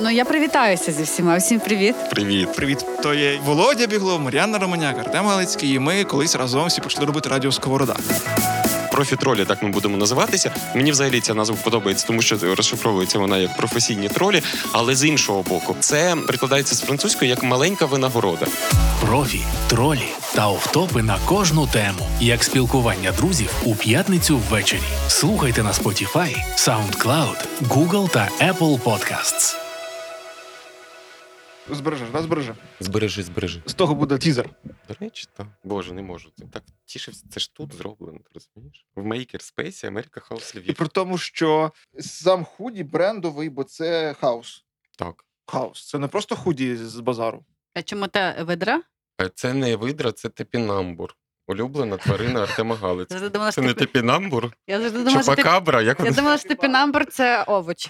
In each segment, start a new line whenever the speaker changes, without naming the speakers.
Ну я привітаюся зі всіма. Всім привіт.
Привіт.
Привіт, то є Володя Біглов, Мар'яна Романяк, Артем Галицький. І ми колись разом всі почали робити радіо Сковорода.
Профі-тролі, так ми будемо називатися. Мені взагалі ця назва подобається, тому що розшифровується вона як професійні тролі, але з іншого боку, це прикладається з французької як маленька винагорода.
Профі, тролі та офтопи на кожну тему, як спілкування друзів у п'ятницю ввечері. Слухайте на Spotify, SoundCloud, Google та Apple Podcasts.
Збережеш, да, збережи.
Збережи, збережи.
З того буде тізер.
До речі, так. Боже, не можу. Ти так тішився. Це ж тут зроблено, ти розумієш? В Makerspace America
House
Львів.
при тому, що сам худі брендовий, бо це хаус.
Так.
Хаус. Це не просто худі з базару.
А чому та видра?
Е, Це не видра, це топінамбур. Улюблена тварина Артема
Я
Галицького. Це
що
не
ти...
тепінамбур?
Я завжди думала, що ти...
Чупакабра? Як
Я
воно?
думала, що типінамбур це овоч.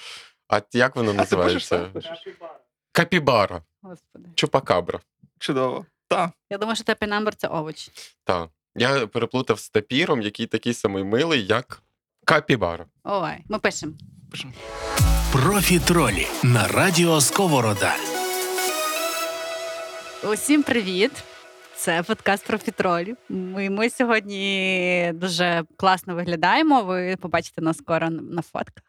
А як воно
А ти
називається?
так?
Капібара.
Господи.
Чупакабра.
Чудово. Та.
Я думаю, що тепінамбр це овоч.
Так. Я переплутав з тапіром, який такий самий милий, як Капібара.
Ой, ми пишемо.
Профі тролі на радіо Сковорода.
Усім привіт! Це подкаст про фітролі. Ми, ми сьогодні дуже класно виглядаємо. Ви побачите нас скоро на фотках.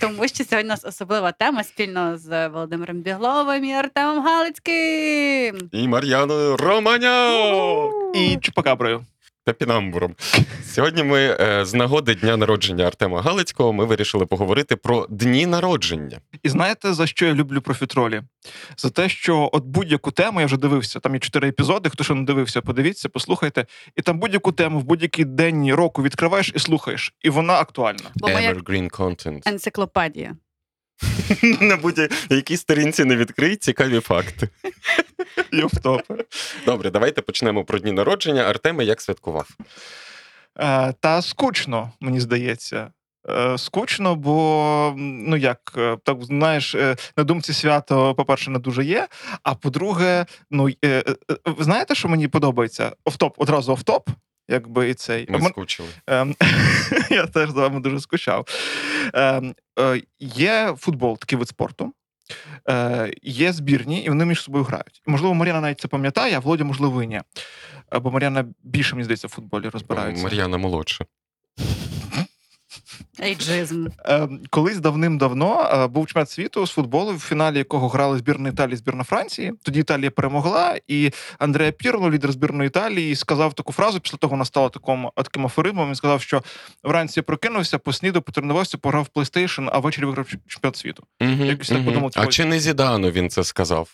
Тому що сьогодні у нас особлива тема спільно з Володимиром Бігловим і Артемом Галицьким.
І Мар'яною Романяк!
І чупакаброю.
Тапінамбуром. Сьогодні ми е, з нагоди дня народження Артема Галицького ми вирішили поговорити про дні народження.
І знаєте, за що я люблю профітролі? За те, що от будь-яку тему я вже дивився. Там є чотири епізоди. Хто ще не дивився, подивіться, послухайте. І там будь-яку тему в будь-який день року відкриваєш і слухаєш, і вона актуальна.
Evergreen content.
енциклопедія.
На будь-якій сторінці не відкрий цікаві факти. Добре, давайте почнемо про дні народження. Артеме як святкував?
Е, Та скучно, мені здається. Е, Скучно, бо ну як е, так знаєш, на думці свято, по-перше, не дуже є. А по-друге, ну знаєте, що мені подобається? Офтоп, одразу офтоп, якби і цей.
Ми скучили.
Ем, Я теж з вами дуже скучав. Ем, е, Є футбол, такий вид спорту. Е, Є збірні, і вони між собою грають. Можливо, Мар'яна навіть це пам'ятає, а Володя, можливо, і ні. Е, Бо Мар'яна більше, мені здається, в футболі розбирається.
Мар'яна молодша.
Ейджизм.
Е, Колись давним-давно е, був чемпіонат світу з футболу, в фіналі якого грали збірна Італії, збірна Франції. Тоді Італія перемогла, і Андреа Пірло, лідер збірної Італії, сказав таку фразу. Після того вона стала таким, таким афоризмом. Він сказав, що вранці я прокинувся, поснідав, потренувався, пограв в PlayStation, а ввечері виграв чемпіонат світу.
Мгм,
Якось так подумав,
А чи не Зідану він це сказав?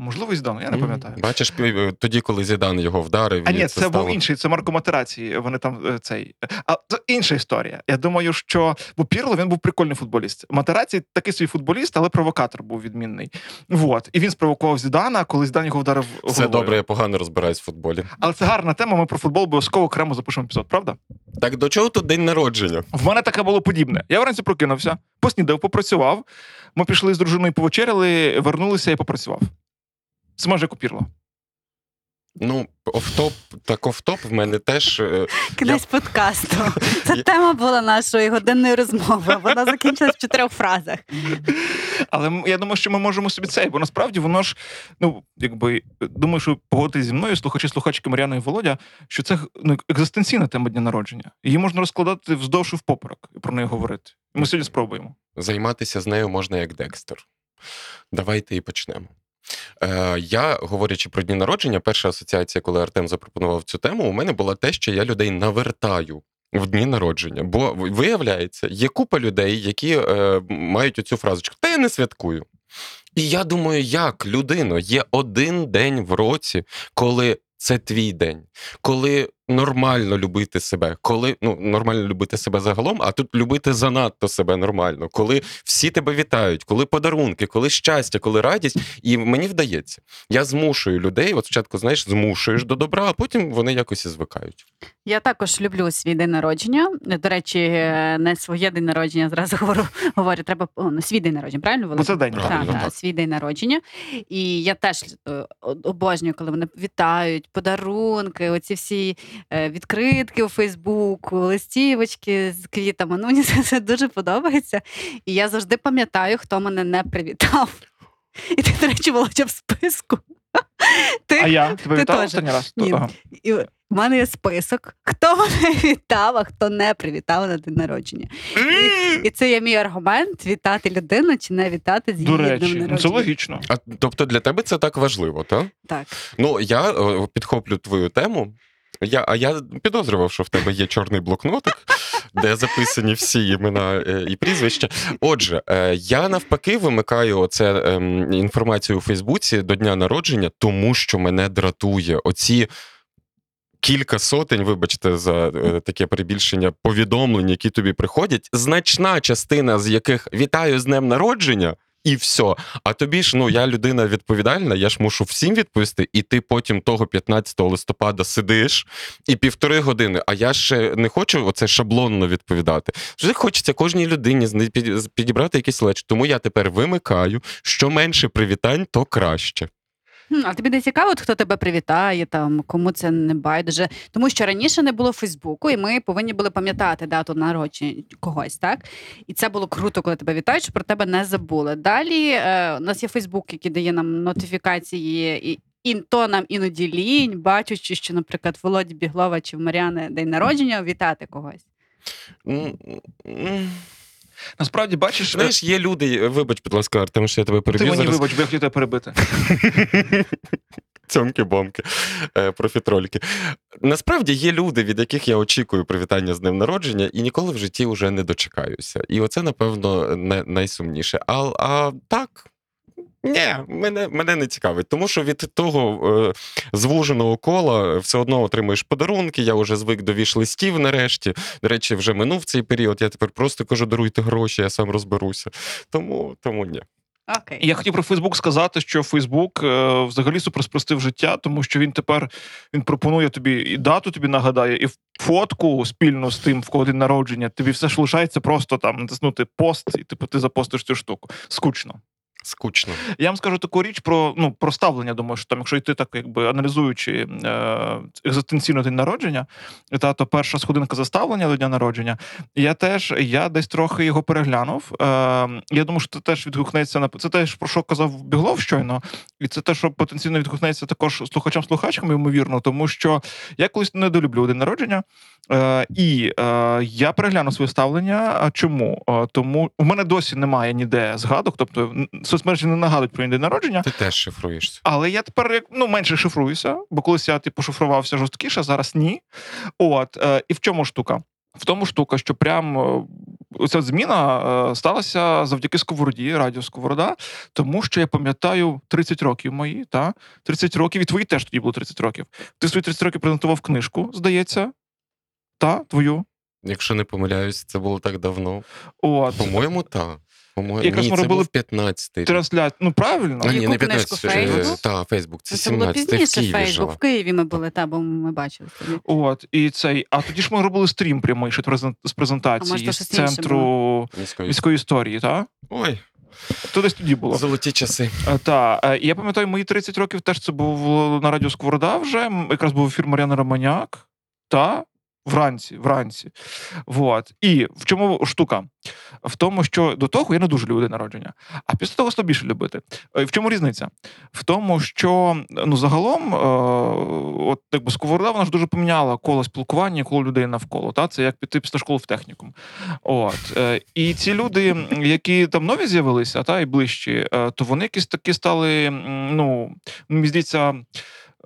Можливо, і здано, я не пам'ятаю.
Бачиш, тоді, коли Зідан його вдарив,
А ні, це,
стало...
був інший, це Марко Матерації. Вони там е, цей. А це інша історія. Я думаю, що бо Пірло він був прикольний футболіст. Матерацій такий свій футболіст, але провокатор був відмінний. Вот. І він спровокував Зідана, коли Зідан його вдарив
Все
головою.
добре, я погано розбираюсь в футболі.
Але це гарна тема. Ми про футбол обов'язково окремо запишемо епізод, правда?
Так до чого тут день народження?
В мене таке було подібне. Я вранці прокинувся, поснідав, попрацював. Ми пішли з дружиною повечеряли, вернулися і попрацював. Це майже купірло.
Ну, офтоп, так офтоп в мене теж.
Кінець подкасту. Це
Я-
тема була нашої годинної розмови. Вона закінчилась в чотирьох фразах.
Але я думаю, що ми можемо собі це, бо насправді воно ж, ну якби думаю, що погодитись зі мною, слухачі, слухачки Мар'яна і Володя, що це ну, екзистенційна тема дня народження. Її можна розкладати вздовж і впоперек і про неї говорити. Ми сьогодні спробуємо.
Займатися з нею можна як Декстер. Давайте і почнемо. Е, я, говорячи про дні народження, перша асоціація, коли Артем запропонував цю тему, у мене була те, що я людей навертаю в дні народження. Бо виявляється, є купа людей, які е, мають оцю фразочку: Та я не святкую. І я думаю, як людино, є один день в році, коли це твій день, коли нормально любити себе, коли ну нормально любити себе загалом, а тут любити занадто себе нормально, коли всі тебе вітають, коли подарунки, коли щастя, коли радість. І мені вдається, я змушую людей. От спочатку, знаєш, змушуєш до добра, а потім вони якось і звикають.
Я також люблю свій день народження. До речі, е, не своє день народження, зразу говорю, говорю треба о, ну, свій день народження, правильно
Бо
Володя?
це день.
Правильно,
Так,
так.
так, свій день народження. І я теж е, обожнюю, коли вони вітають, подарунки, оці всі відкритки у Фейсбуку, листівочки з квітами. Ну, мені це, це дуже подобається. І я завжди пам'ятаю, хто мене не привітав. І ти, до речі, Володя в списку. Ти,
А я тебе
ти
вітав останній раз?
Ні.
Ага.
І в мене є список, хто мене вітав, а хто не привітав на день народження. І, і це є мій аргумент вітати людину чи не вітати з її
До речі, ну,
народження.
це логічно.
А тобто для тебе це так важливо, так?
Так.
Ну, я е, підхоплю твою тему. Я, а я підозрював, що в тебе є чорний блокнотик, де записані всі імена е, і прізвища. Отже, е, я навпаки вимикаю оце ем, інформацію у Фейсбуці до дня народження, тому що мене дратує оці. Кілька сотень, вибачте, за е, таке перебільшення повідомлень, які тобі приходять, значна частина з яких вітаю з днем народження, і все. А тобі ж, ну я людина відповідальна, я ж мушу всім відповісти, і ти потім того 15 листопада сидиш і півтори години. А я ще не хочу оце шаблонно відповідати. Вже хочеться кожній людині підібрати якийсь леч. Тому я тепер вимикаю, що менше привітань, то краще.
А тобі не цікаво, от хто тебе привітає, там кому це не байдуже. Тому що раніше не було Фейсбуку, і ми повинні були пам'ятати дату народження когось, так? І це було круто, коли тебе вітають, що про тебе не забули. Далі е, у нас є Фейсбук, який дає нам нотифікації, і, і то нам іноді лінь, бачучи, що, наприклад, Володі Біглова чи в Мар'яни день народження вітати когось.
Насправді, бачиш, е,
Знаєш, є люди, вибач, будь ласка, Артем, що я тебе
ти мені
зараз.
вибач, бо я хотів тебе перебити.
Цьомки-бомки, е, профітрольки. Насправді є люди, від яких я очікую привітання з днем народження, і ніколи в житті вже не дочекаюся. І оце, напевно, найсумніше. А, а так. Ні, мене, мене не цікавить, тому що від того е, звуженого кола все одно отримуєш подарунки. Я вже звик до віш-листів нарешті. До речі, вже минув цей період. Я тепер просто кажу, даруйте гроші, я сам розберуся. Тому, тому ні.
Окей.
Я хотів про Фейсбук сказати, що Фейсбук е, взагалі супер спростив життя, тому що він тепер він пропонує тобі і дату тобі нагадає, і фотку спільно з тим, в кого день народження. Тобі все ж лишається просто там натиснути пост, і типу ти запостиш цю штуку. Скучно.
Скучно.
Я вам скажу таку річ про ну про ставлення. Думаю, що там, якщо йти так, якби аналізуючи е, екзистенційно день народження, та то перша сходинка за ставлення до дня народження. Я теж я десь трохи його переглянув. Е, я думаю, що це теж відгукнеться на це теж про що казав Біглов щойно, і це те, що потенційно відгукнеться також слухачам-слухачкам, ймовірно, тому що я колись недолюблю день народження. Е, і е, я перегляну своє ставлення. А чому? Е, тому у мене досі немає ніде згадок, тобто соцмережі не нагадують про день народження.
Ти теж шифруєшся.
Але я тепер ну менше шифруюся, бо колись я типу шифрувався жорсткіше, зараз ні. От е, і в чому штука? В тому штука, що прям е, оця зміна е, сталася завдяки Сковороді, радіо Сковорода, тому що я пам'ятаю 30 років мої, та 30 років, і твої теж тоді було 30 років. Ти свої 30 років презентував книжку, здається. Та, твою.
Якщо не помиляюсь, це було так давно.
От.
По-моєму, так. По-моєму,
Якраз
ні,
ми
це
робили
15-й.
Трансляція. Ну, правильно.
А, ні, не
книжку,
15
Фейсбук?
Так, Фейсбук, це
Це було
17 в
пізніше
Києві
Фейсбук. В Києві ми були, та, бо ми бачили тоді.
От, і цей. А тоді ж ми робили стрім прямий ще презен- з
А може,
презентації з центру
Міської.
міської історії, так?
Ой,
То десь тоді було.
золоті часи.
Е, Та е, і я пам'ятаю, мої 30 років теж це був на радіо Сковорода вже. Якраз був ефір Мар'яни Романяк. Та вранці, вранці. Вот. І в чому штука? В тому, що до того я не дуже люблю день народження, а після того слабіше любити. Е, В чому різниця? В тому, що ну загалом, е, от якби Сковорода, вона ж дуже поміняла коло спілкування, коло людей навколо. Та? Це як піти після школи в технікум. От. Е, І ці люди, які там нові з'явилися, та, і ближчі, е, то вони якісь такі стали, ну, мені здається,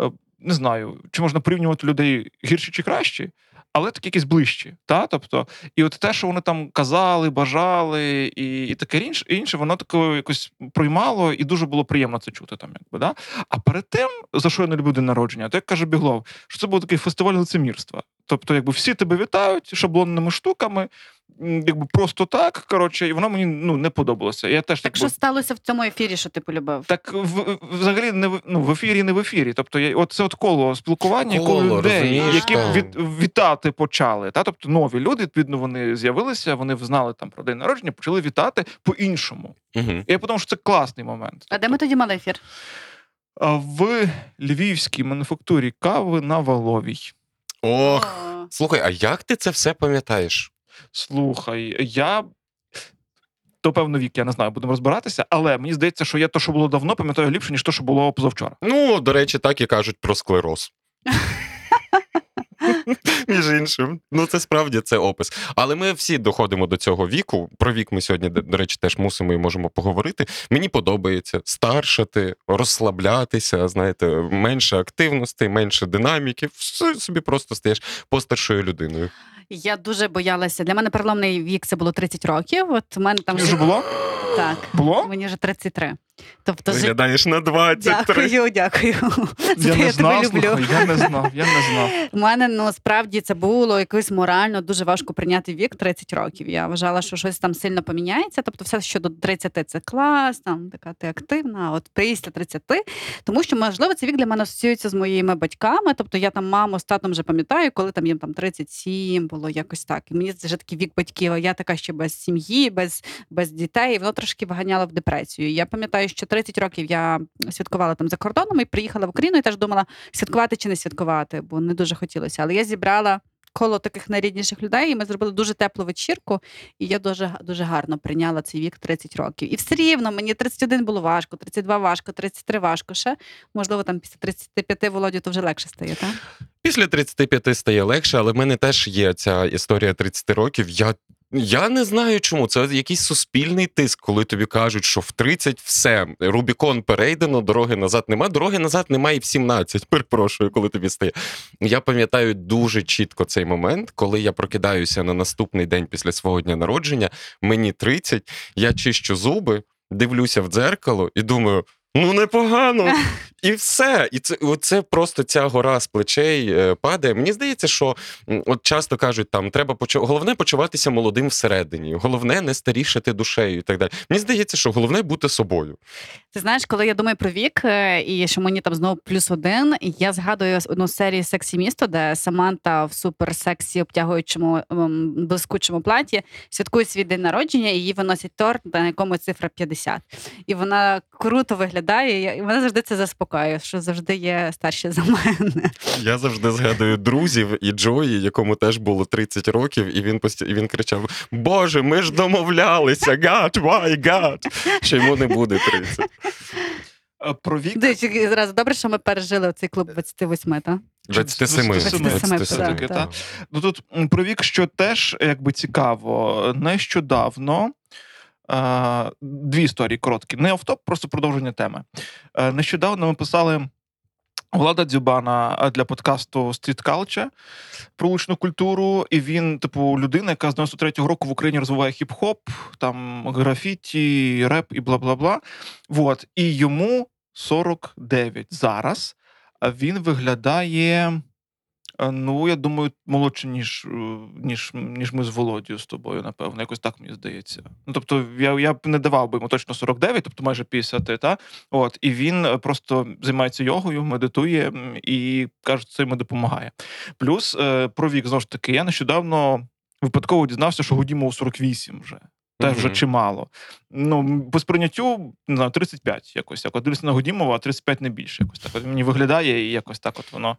е, не знаю, чи можна порівнювати людей гірші чи кращі, але такі якісь ближчі. Та? Тобто, і от те, що вони там казали, бажали, і, і таке інше, інше, воно таке якось проймало, і дуже було приємно це чути. Там, якби, да? А перед тим, за що я не люблю день народження, то як каже Біглов, що це був такий фестиваль лицемірства. Тобто, якби всі тебе вітають шаблонними штуками, якби просто так. Коротше, і воно мені ну, не подобалося. Я теж
Так
якби,
що сталося в цьому ефірі, що ти полюбив?
так в, взагалі не в, ну, в ефірі, не в ефірі. Тобто, я, от це от коло спілкування, коло,
Коло,
людей,
розумієш,
які
так.
від, вітати почали. Та? Тобто нові люди, відповідно, вони з'явилися, вони знали там про день народження, почали вітати по-іншому.
Угу.
І я подумав, що це класний момент.
А де ми тоді мали ефір?
В львівській мануфактурі кави на Валовій.
Ох. Слухай, а як ти це все пам'ятаєш?
Слухай, я. то певно вік, я не знаю, будемо розбиратися. Але мені здається, що я то, що було давно, пам'ятаю ліпше, ніж то, що було позавчора.
Ну, до речі, так і кажуть про склероз. Між іншим, ну це справді це опис. Але ми всі доходимо до цього віку. Про вік ми сьогодні, до речі, теж мусимо і можемо поговорити. Мені подобається старшати, розслаблятися, знаєте, менше активностей, менше динаміки. Все собі просто стаєш постаршою людиною.
Я дуже боялася. Для мене переломний вік це було 30 років. От мене там
Вже було?
так.
Було?
Мені вже 33. Тобто
Виглядаєш на 23.
Дякую, дякую. За
Я не
я тебе
знав,
люблю.
слухай, я не знав, я не знав.
У мене ну справді це було якось морально дуже важко прийняти вік 30 років. Я вважала, що щось там сильно поміняється. Тобто, все, що до 30 це клас, там така ти активна. а От після 30, тому що можливо цей вік для мене асоціюється з моїми батьками. Тобто я там маму з татом вже пам'ятаю, коли там їм там 37 було якось так. І мені це вже такий вік батьків. а Я така ще без сім'ї, без, без дітей. І воно трошки виганяло в депресію. Я пам'ятаю, що 30 років я святкувала там за кордоном і приїхала в Україну і теж думала, святкувати чи не святкувати, бо не дуже хотілося. Але я зібрала коло таких найрідніших людей, і ми зробили дуже теплу вечірку. І я дуже дуже гарно прийняла цей вік 30 років. І все рівно мені 31 було важко, 32 важко, 33 важко. Ще можливо, там після 35 Володю то вже легше стає, так?
Після 35 стає легше, але в мене теж є ця історія 30 років. Я, я не знаю чому. Це якийсь суспільний тиск, коли тобі кажуть, що в 30 все, Рубікон перейдено, дороги назад нема. Дороги назад немає і в 17. Перепрошую, коли тобі стає. Я пам'ятаю дуже чітко цей момент, коли я прокидаюся на наступний день після свого дня народження. Мені 30, я чищу зуби, дивлюся в дзеркало і думаю. Ну, непогано. І все. І це оце просто ця гора з плечей е, падає. Мені здається, що от часто кажуть, там треба почу... головне почуватися молодим всередині, головне не старішати душею і так далі. Мені здається, що головне бути собою.
Ти знаєш, коли я думаю про вік, е, і що мені там знову плюс один, я згадую одну з серії Сексі місто, де Саманта в суперсексі обтягуючому ем, блискучому платі святкує свій день народження, і їй виносять торт, на якому цифра 50. І вона круто виглядає, і мене завжди це заспокоює, що завжди є старші за мене.
Я завжди згадую друзів і Джої, якому теж було 30 років, і він пості... і він кричав: Боже, ми ж домовлялися! God, why God? Що йому не буде 30.
Е, Про вік.
До зразу добре, що ми пережили цей клуб 28, так?
27.
27,
27,
все-таки,
так,
та. Ну тут про вік, що теж якби цікаво, нещодавно. Дві історії короткі. Не автоп, просто продовження теми. Е, Нещодавно ми писали Влада Дзюбана е, для подкасту Street Culture про вуличну культуру. І він, типу, людина, яка з 93-го року в Україні розвиває хіп-хоп, там графіті, реп і бла бла бла. Вот. І йому 49 зараз. Він виглядає. Ну, я думаю, молодше, ніж, е, ніж, ніж ми з Володією з тобою, напевно. Якось так мені здається. Ну, тобто, я, я б не давав би йому точно 49, тобто майже 50, та? От, і він е, просто займається йогою, медитує і каже, це йому допомагає. Плюс е, про вік знову ж таки, я нещодавно випадково дізнався, що Гудімову 48 вже. Теж вже
Мгм.
чимало. Ну, по сприйняттю, не знаю, 35 якось. Як дивлюся на Гудімова, а 35 не більше. Якось так. От мені виглядає, і якось так от воно.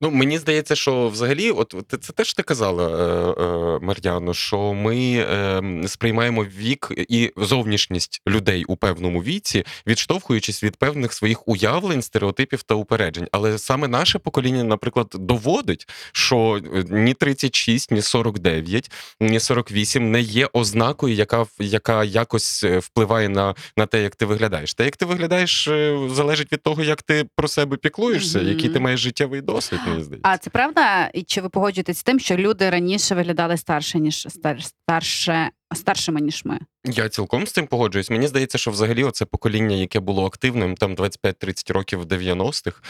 Ну, мені здається, що взагалі, от це теж ти казала, е, е, Мар'яно, що ми е, сприймаємо вік і зовнішність людей у певному віці, відштовхуючись від певних своїх уявлень, стереотипів та упереджень. Але саме наше покоління, наприклад, доводить, що е, ні 36, ні 49, ні 48 не є ознакою, яка, яка якось впливає на, на те, як ти виглядаєш. Те, як ти виглядаєш, залежить від того, як ти про себе піклуєшся,
Мгм.
який ти маєш життєвий досвід, мені здається.
А це правда? І чи ви погоджуєтесь з тим, що люди раніше виглядали старше, ніж стар, старше, старшими, ніж ми?
Я цілком з цим погоджуюсь. Мені здається, що взагалі оце покоління, яке було активним там 25-30 років в 90-х,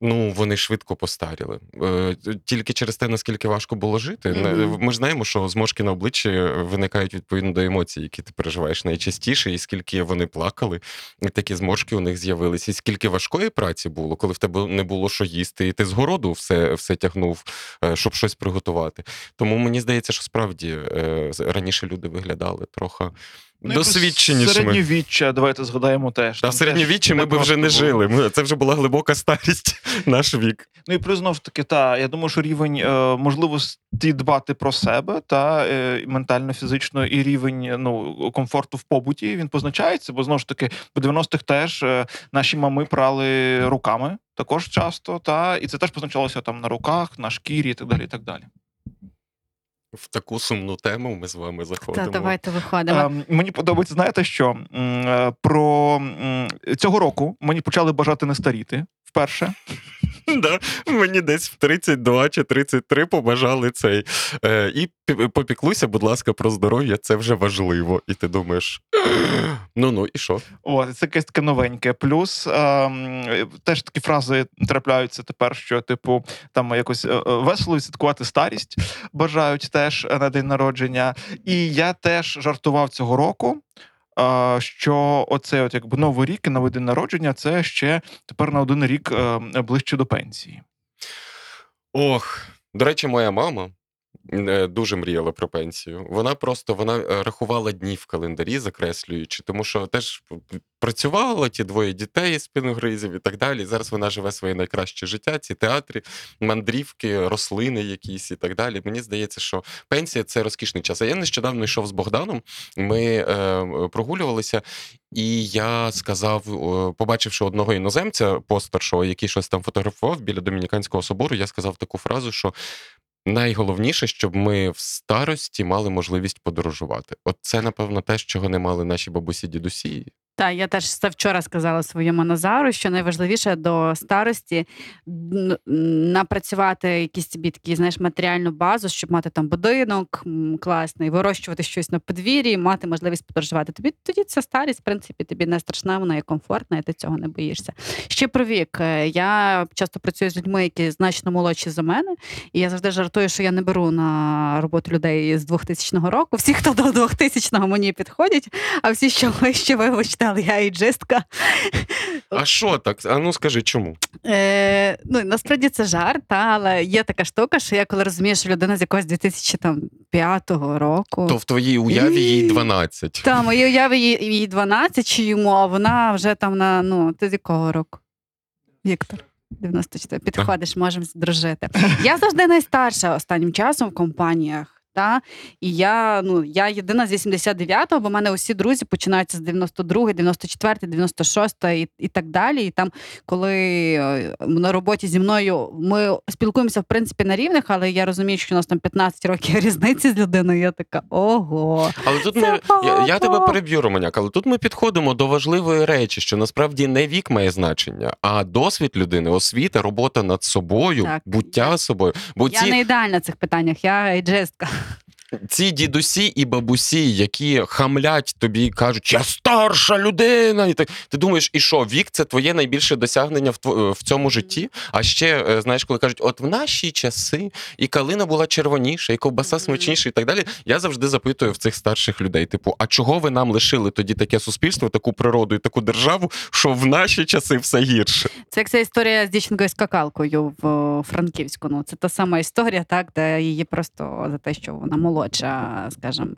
ну вони швидко постаріли. Е, Тільки через те, наскільки важко було жити.
Мгм.
Ми ж знаємо, що зморшки на обличчі виникають відповідно до емоцій, які ти переживаєш найчастіше, і скільки вони плакали, і такі зморшки у них з'явилися, і скільки важкої праці було, коли в тебе не було що їсти, і ти з городу все, все тягнув, е, щоб щось приготувати. Тому мені здається, що справді е, раніше люди виглядали трохи
Ну,
досвідченішими.
Середньовіччя, давайте згадаємо теж.
Та в середньовіччі ми б вже не
було.
жили. Ми- Це вже була глибока старість, наш вік.
Ну і плюс знову ж таки, та я думаю, що рівень е, можливості дбати про себе та е, ментально, фізично, і рівень ну комфорту в побуті він позначається, бо знову ж таки в 90-х теж е, наші мами прали руками також часто, та і це теж позначалося там на руках, на шкірі і так далі. І так далі.
В таку сумну тему ми з вами заходимо.
Та давайте виходимо.
Е, мені подобається, знаєте що? М, е, Про м, цього року мені почали бажати не старіти вперше.
Да, мені десь в 32 чи 33 побажали цей. Е, і пі- попіклуйся, будь ласка, про здоров'я, це вже важливо. І ти думаєш, ну ну і що?
От, це якесь таке новеньке. Плюс ем, теж такі фрази трапляються тепер, що, типу, там якось е, е, весело відсвяткувати старість бажають теж е, на день народження. І я теж жартував цього року. Що оце, от якби новий рік і новий день народження, це ще тепер на один рік е, ближче до пенсії.
Ох, до речі, моя мама дуже мріяла про пенсію. Вона просто вона е, рахувала дні в календарі, закреслюючи, тому що теж працювала ті двоє дітей спіногризів і так далі. Зараз вона живе своє найкраще життя, ці театри, мандрівки, рослини якісь і так далі. Мені здається, що пенсія це розкішний час. А я нещодавно йшов з Богданом. Ми е, прогулювалися, і я сказав, е, побачивши одного іноземця постаршого, який щось там фотографував біля Домініканського собору, я сказав таку фразу, що. Найголовніше, щоб ми в старості мали можливість подорожувати. От це, напевно, те, чого не мали наші бабусі дідусі.
Так, я теж це вчора сказала своєму Назару, що найважливіше до старості напрацювати якісь тобі такі, знаєш, матеріальну базу, щоб мати там будинок класний, вирощувати щось на подвір'ї, мати можливість подорожувати. Тобі тоді ця старість, в принципі, тобі не страшна, вона є комфортна, і ти цього не боїшся. Ще про вік. Е, Я часто працюю з людьми, які значно молодші за мене, і я завжди жартую, що я не беру на роботу людей з 2000 року. Всі, хто до 2000-го мені підходять, а всі, що вище, вибачте, але я іджистка.
А що так? А ну скажи, чому?
Е, ну, насправді це жарт, та, але є така штука, що я коли розумію, що людина з якогось 2005 року.
То в твоїй уяві їй 12.
Та, моїй уяві їй, їй 12 чи йому, а вона вже там на ну, ти з якого року? Віктор. 94. Підходиш, можемо дружити. Я завжди найстарша останнім часом в компаніях. Та? І я, ну, я єдина з 89-го, бо в мене усі друзі починаються з 92, 94, 96 і, і так далі. І там, коли е, на роботі зі мною ми спілкуємося в принципі на рівних, але я розумію, що у нас там 15 років різниці з людиною. Я така ого.
Але тут
Це
ми я, я тебе переб'ю, Романяк, але тут ми підходимо до важливої речі, що насправді не вік має значення, а досвід людини, освіта, робота над собою,
Так.
буття собою. Бо
Я
ці,
не ідеальна в цих питаннях, я ейджистка.
Ці дідусі і бабусі, які хамлять тобі і кажуть, я старша людина, і так ти думаєш, і що вік це твоє найбільше досягнення в тво- в цьому житті? А ще е, знаєш, коли кажуть, от в наші часи і калина була червоніша, і ковбаса смачніша, і так далі. Я завжди запитую в цих старших людей: типу, а чого ви нам лишили тоді таке суспільство, таку природу і таку державу, що в наші часи все гірше?
Це як ця історія з дівчинкою скакалкою в о, Франківську. Ну, це та сама історія, так, де її просто за те, що вона молодша, скажімо,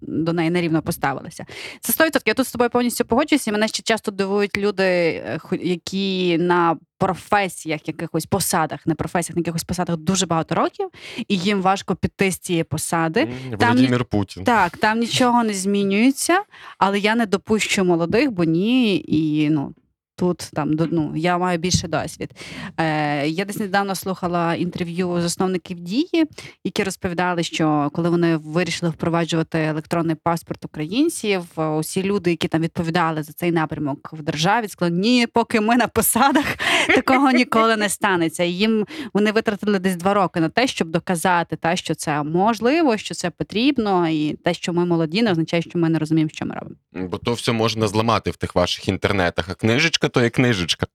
до неї нерівно поставилися. Це 100%. Я тут з тобою повністю погоджуюся. і Мене ще часто дивують люди, е, які на професіях, якихось посадах, не професіях, на якихось посадах дуже багато років, і їм важко піти з цієї посади. Там
Володимир Путін.
Так, там нічого не змінюється, але я не допущу молодих, бо ні, і ну. Тут там до- ну, я маю більше досвід. Е, я десь недавно слухала інтерв'ю засновників дії, які розповідали, що коли вони вирішили впроваджувати електронний паспорт українців, усі люди, які там відповідали за цей напрямок в державі, сказали, ні, поки ми на посадах, такого ніколи не станеться. Їм вони витратили десь два роки на те, щоб доказати, та, що це можливо, що це потрібно, і те, що ми молоді, не означає, що ми не розуміємо, що ми робимо.
Бо то все можна зламати в тих ваших інтернетах. А книжечка то є книжечка.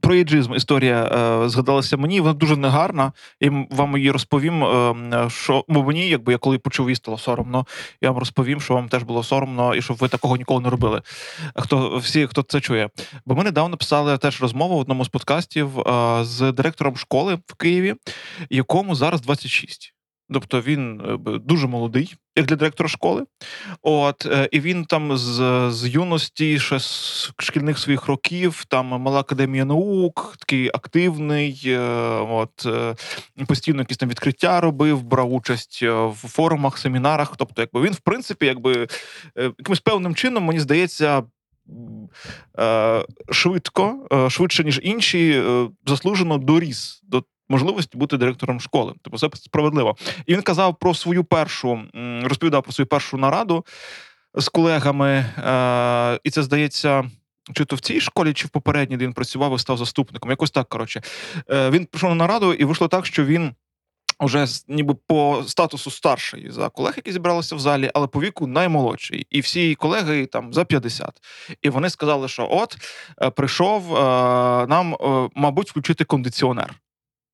Про іджизм історія е, згадалася мені, вона дуже негарна. І вам її розповім. е, Що бо мені, якби я коли почув її, стало соромно. Я вам розповім, що вам теж було соромно, і щоб ви такого ніколи не робили. Хто всі, хто це чує? Бо ми недавно писали теж розмову в одному з подкастів е, з директором школи в Києві, якому зараз 26. Тобто він е, дуже молодий, як для директора школи. От, е, і він там з, з юності, ще з шкільних своїх років, там мала академія наук, такий активний, е, от, е, постійно якісь там відкриття робив, брав участь в форумах, семінарах. Тобто, якби він, в принципі, якби якимось певним чином, мені здається. Швидко, швидше ніж інші, заслужено доріс до можливості бути директором школи. Тобто це справедливо. І він казав про свою першу, розповідав про свою першу нараду з колегами. Е, і це здається. Чи то в цій школі, чи в попередній, де він працював і став заступником. Якось так, коротше. Е, він прийшов на нараду, і вийшло так, що він уже ніби по статусу старший за колег, які зібралися в залі, але по віку наймолодший. І всі колеги там за 50. І вони сказали, що от е, прийшов нам, мабуть, включити кондиціонер.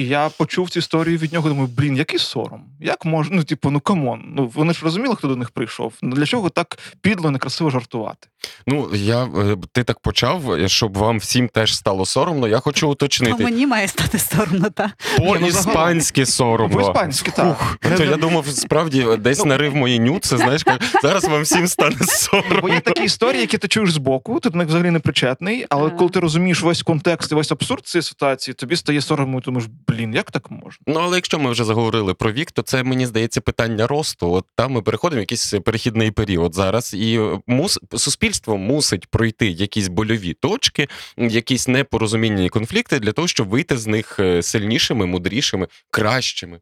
І я почув цю історію від нього. Думаю, блін, який сором? Як можна? Ну, типу, ну come on. Ну вони ж розуміли, хто до них прийшов. Ну для чого так підло, некрасиво жартувати?
Ну, я, е, ти так почав, е, щоб вам всім теж стало соромно. Я хочу
То
уточнити.
мені має стати соромно, та
По-іспанськи соромно.
По-іспанськи, так.
То я думав, справді десь
Ну.
нарив мої нюдси, знаєш, зараз вам всім стане соромно.
Бо є такі історії, які ти чуєш збоку, ти до них взагалі не причетний, але коли ти розумієш весь контекст і весь абсурд цієї ситуації, тобі стає соромно, і думаєш, блін, як так можна?
Ну, але якщо ми вже заговорили про вік, то це мені здається питання росту. От там ми переходимо в якийсь перехідний період зараз, і мус суспільство мусить пройти якісь больові точки, якісь непорозуміння і конфлікти для того, щоб вийти з них е, сильнішими, мудрішими, кращими.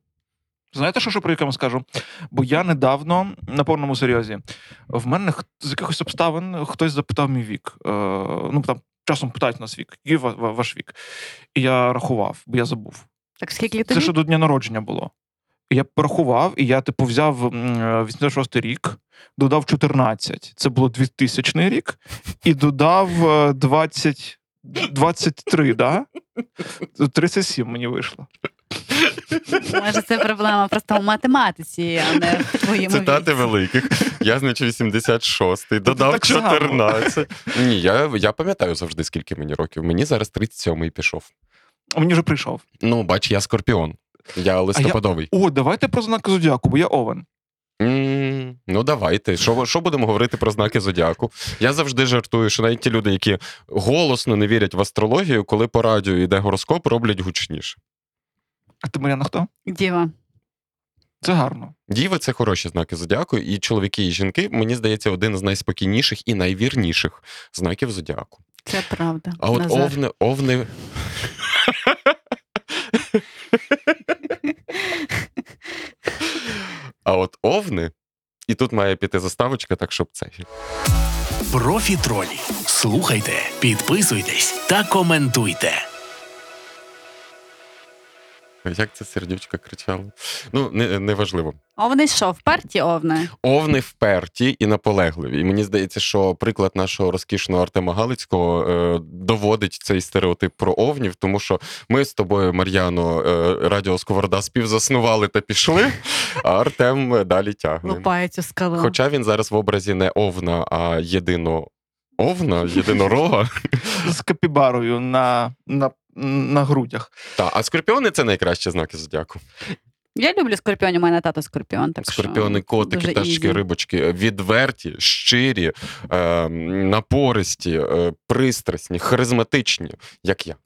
Знаєте, що, що про яке вам скажу? Бо я недавно на повному серйозі в мене з якихось обставин хтось запитав мій вік. Е, ну там часом питають нас вік, який ва- ва- ваш вік. І я рахував, бо я забув.
Так скільки
Це
тобі?
ще до дня народження було. Я порахував, і я типу взяв м, е, 86 рік, додав 14. Це було 2000 рік, і додав е, 20, 23, да? 37 мені вийшло.
Може, це проблема просто у математиці, а не в твоєму
Цитати
віці.
великих. Я, значить, 86-й, додав 14. Ні, я, я пам'ятаю завжди, скільки мені років. Мені зараз 37-й пішов.
А мені вже прийшов.
Ну, бач, я скорпіон. Я листопадовий.
О, давайте про знаки зодіаку, бо я овен.
М, Ну, давайте. Що, що будемо говорити про знаки зодіаку? Я завжди жартую, що навіть ті люди, які голосно не вірять в астрологію, коли по радіо йде гороскоп, роблять гучніше.
А ти Мар'яна хто?
Діва.
Це гарно.
Діви це хороші знаки зодіаку, і чоловіки, і жінки, мені здається, один з найспокійніших і найвірніших знаків зодіаку.
Це правда.
А от
Назар.
овни, овни. А от овни, і тут має піти заставочка, так щоб це.
Профітролі. Слухайте, підписуйтесь та коментуйте.
Як це сердючка кричало? Ну, не, неважливо.
Овни що, вперті овни?
Овни вперті і наполегливі. І мені здається, що приклад нашого розкішного Артема Галицького е, доводить цей стереотип про овнів, тому що ми з тобою, Мар'яно, е, Радіо Сковорода співзаснували та пішли, а Артем далі тягне.
Лупають цю скалу.
Хоча він зараз в образі не овна, а єдино овна, єдинорога.
З капібарою на, на, на грудях.
Та, а скорпіони це найкращі знаки зодіаку.
Я люблю скорпіонів, у мене тато скорпіон. Так що
Скорпіони, котики,
тачки,
рибочки, відверті, щирі, е, напористі, е, пристрасні, харизматичні, як я.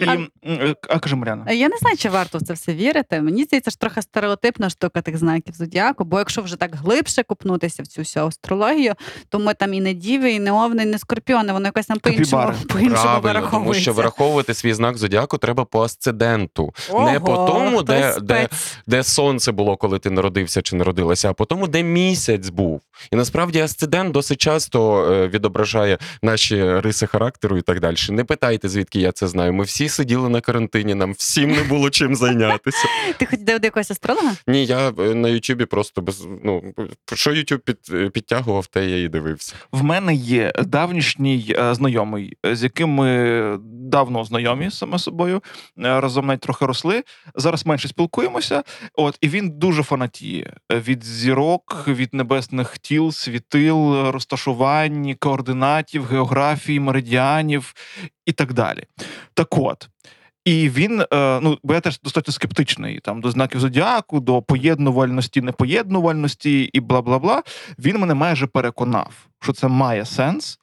І, е, а каже Мар'яна.
Я не знаю, чи варто в це все вірити. Мені здається, ж трохи стереотипна штука тих знаків зодіаку, бо якщо вже так глибше купнутися в цю всю астрологію, то ми там і не діви, і не овни, і не скорпіони, воно якось там по-іншому, по-іншому
Правильно, тому що враховувати свій знак зодіаку треба по асценденту. не по тому, де- де- де сонце було, коли ти народився чи народилася, а по тому, де місяць був. І насправді асцендент досить часто е, відображає наші риси характеру і так далі. Не питайте, звідки я це знаю. Ми всі сиділи на карантині, нам всім не було чим зайнятися.
Ти хоч до якогось астролога?
Ні, я е, на Ютубі просто без ну що Ютуб під, е, підтягував, те я і дивився.
В мене є давнішній е, знайомий, з яким ми давно знайомі саме собою, разом навіть трохи росли. Зараз менше спілкуємося. От і він дуже фанатіє від зірок, від небесних тіл, світил, розташувань, координатів, географії, меридіанів і так далі. Так от. І він, е, ну бо я теж достатньо скептичний там до знаків зодіаку, до поєднувальності, непоєднувальності і бла бла бла. Він мене майже переконав, що це має сенс,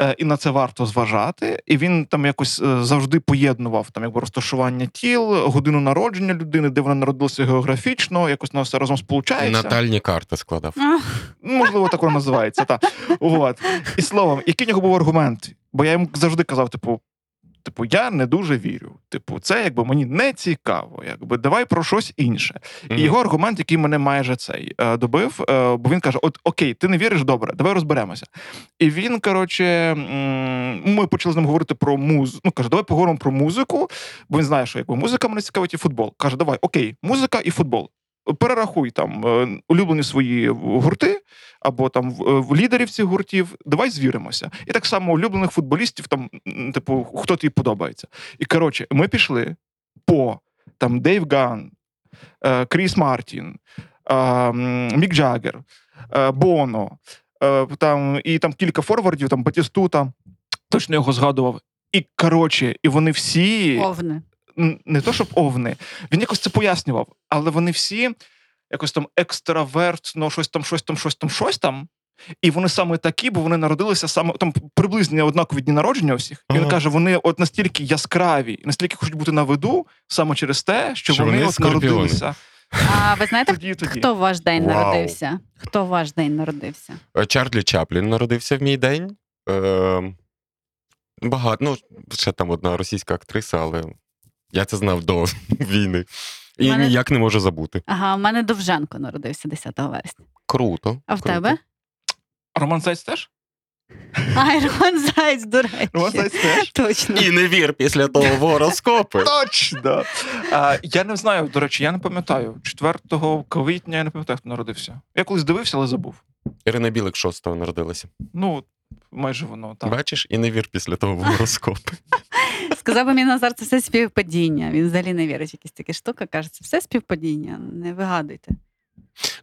е, і на це варто зважати. І він там якось е, завжди поєднував там якби розташування тіл, годину народження людини, де вона народилася географічно, якось на все разом сполучається.
Натальні карти складав.
Можливо, так воно називається. Та. От. І словом, який в нього був аргумент? Бо я йому завжди казав, типу. Типу, я не дуже вірю. Типу, це якби мені не цікаво. Якби давай про щось інше. І його аргумент, який мене майже цей е, добив, е, бо він каже: От окей, ти не віриш, добре, давай розберемося. І він, коротше, ми почали з ним говорити про музику. Ну каже, давай поговоримо про музику, бо він знає, що якби музика мене цікавить і футбол. Каже, давай, окей, музика і футбол. Перерахуй там е, улюблені свої гурти або там в, в лідерів цих гуртів. Давай звіримося. І так само улюблених футболістів, там, типу, хто тобі подобається. І коротше, ми пішли по там Дейв Ган, е, Кріс Мартін, е, Мік Джаггер, е, Боно, е, там, і там кілька форвардів, там Батістута, точно його згадував. І коротше, і вони всі
Овни.
Не то, щоб овни, він якось це пояснював, але вони всі якось там екстравертно, щось там, щось там, щось там, щось там. І вони саме такі, бо вони народилися саме там приблизно однакові дні народження усіх. І Він
Ага.
каже, вони от настільки яскраві, настільки хочуть бути на виду, саме через те, що,
Що
вони,
вони
от народилися.
А ви знаєте,
Тоді тоді.
хто в ваш день
Вау.
народився? Хто в ваш день народився?
Е, Чарлі Чаплін народився в мій день. Е, багато. Ну, ще там одна російська актриса, але я це знав до війни. І
Мене-
ніяк не можу забути.
Ага, у мене Довженко народився 10 вересня.
Круто.
А в
круто.
тебе?
Роман Зайць теж?
Айрон Зайць, до речі.
Роман Зайць теж?
Точно.
І не вір після того в гороскопи.
Точно! А, я не знаю, до речі, я не пам'ятаю. 4 квітня я не пам'ятаю, хто народився. Я колись дивився, але забув.
Ірина Білик 6-го народилася.
Ну, майже воно так.
Бачиш, і не вір після того в гороскопи.
Сказав би мій Назар, це все співпадіння. Він взагалі не вірить якісь такі штуки. Каже, це все співпадіння. Не вигадуйте.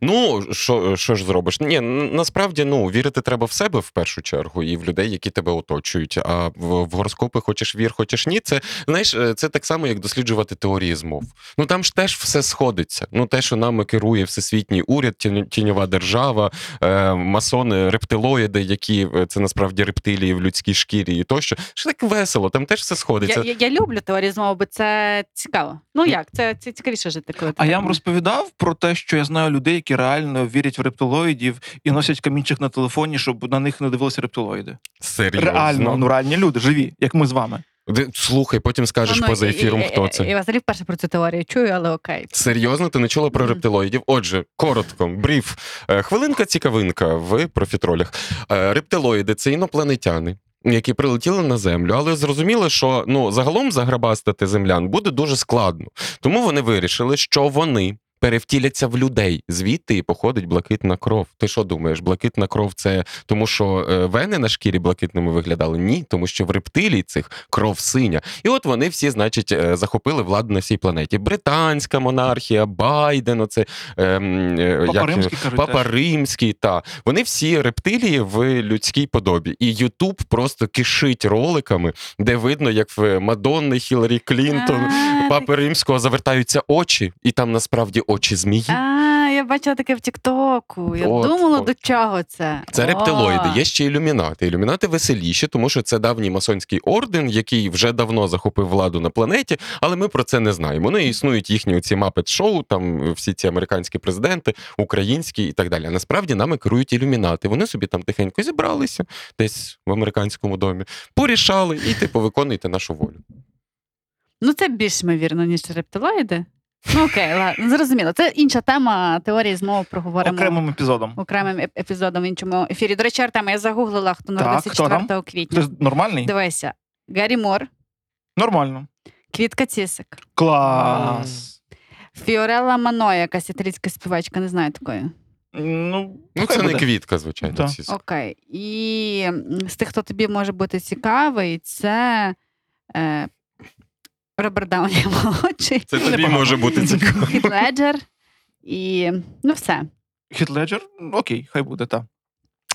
Ну, що, що ж зробиш? Ні, насправді ну, вірити треба в себе в першу чергу і в людей, які тебе оточують. А в, в гороскопи хочеш вір, хочеш ні. Це знаєш, е, це так само, як досліджувати теорії змов. Ну там ж теж все сходиться. Ну, те, що нами керує всесвітній уряд, тінь- тіньова держава, е, масони, рептилоїди, які е, це насправді рептилії в людській шкірі і тощо. Що так весело, там теж все сходиться.
Я, я, я люблю теорії змови, бо це цікаво. Ну як? Це, це цікавіше жити, коли ти
А
так
я вам розповідав про те, що я знаю людей, які реально вірять в рептилоїдів і носять камінчик на телефоні, щоб на них не дивилися рептилоїди.
Серйозно.
Реально, ну реальні люди, живі, як ми з вами.
Слухай, потім скажеш
Ну,
поза ефіром,
і-
хто
і-
це.
Я взагалі вперше про цю теорію чую, але окей.
Серйозно, ти не чула про рептилоїдів? Отже, коротко, бриф. Е, Хвилинка цікавинка в профітролях. Е, Рептилоїди це інопланетяни. Які прилетіли на землю, але зрозуміли, що ну загалом заграбастати землян буде дуже складно. Тому вони вирішили, що вони перевтіляться в людей. Звідти і походить блакитна кров. Ти що думаєш, блакитна кров це тому, що е, вени на шкірі блакитними виглядали? Ні, тому що в рептилій цих кров синя. І от вони всі, значить, е, захопили владу на всій планеті. Британська монархія, Байден, оце ем, е,
Папа
як,
Римський кажуть.
Папа. Римський, та вони всі рептилії в людській подобі. І Ютуб просто кишить роликами, де видно, як в Мадонни, Хіларі Клінтон, Папи Римського завертаються очі, і там насправді очі змії.
А, я бачила таке в Тіктоку. Я
От,
думала,
от.
до чого це.
Це
О.
рептилоїди. Є ще ілюмінати. Ілюмінати веселіші, тому що це давній масонський орден, який вже давно захопив владу на планеті, але ми про це не знаємо. Ну і існують їхні ці мапет шоу, там всі ці американські президенти, українські і так далі. А насправді нами керують ілюмінати. Вони собі там тихенько зібралися десь в американському домі, порішали і типу виконуйте нашу волю.
Ну, це більш ймовірно, ніж рептилоїди. Ну окей, ладно, зрозуміло. Це інша тема теорії знову проговоримо
Окремим епізодом.
окремим епізодом в іншому ефірі. До речі, Артема, я загуглила, хто народився
хто там?
4 квітня.
Нормальний?
Дивися: Гаррі Мор,
Нормально.
Квітка Цісик,
Клас.
Фіорелла Маноя, якась італійська співачка, не знаю такої.
Ну,
Ну, це не квітка, звичайно.
Так.
ці-
Окей. І з тих, хто тобі може бути цікавий, це е, Роберт Дауні молодший,
Це тобі
Непогано.
може бути цікаво.
Хіт Леджер і ну все.
Хіт Леджер? Окей, хай буде, так.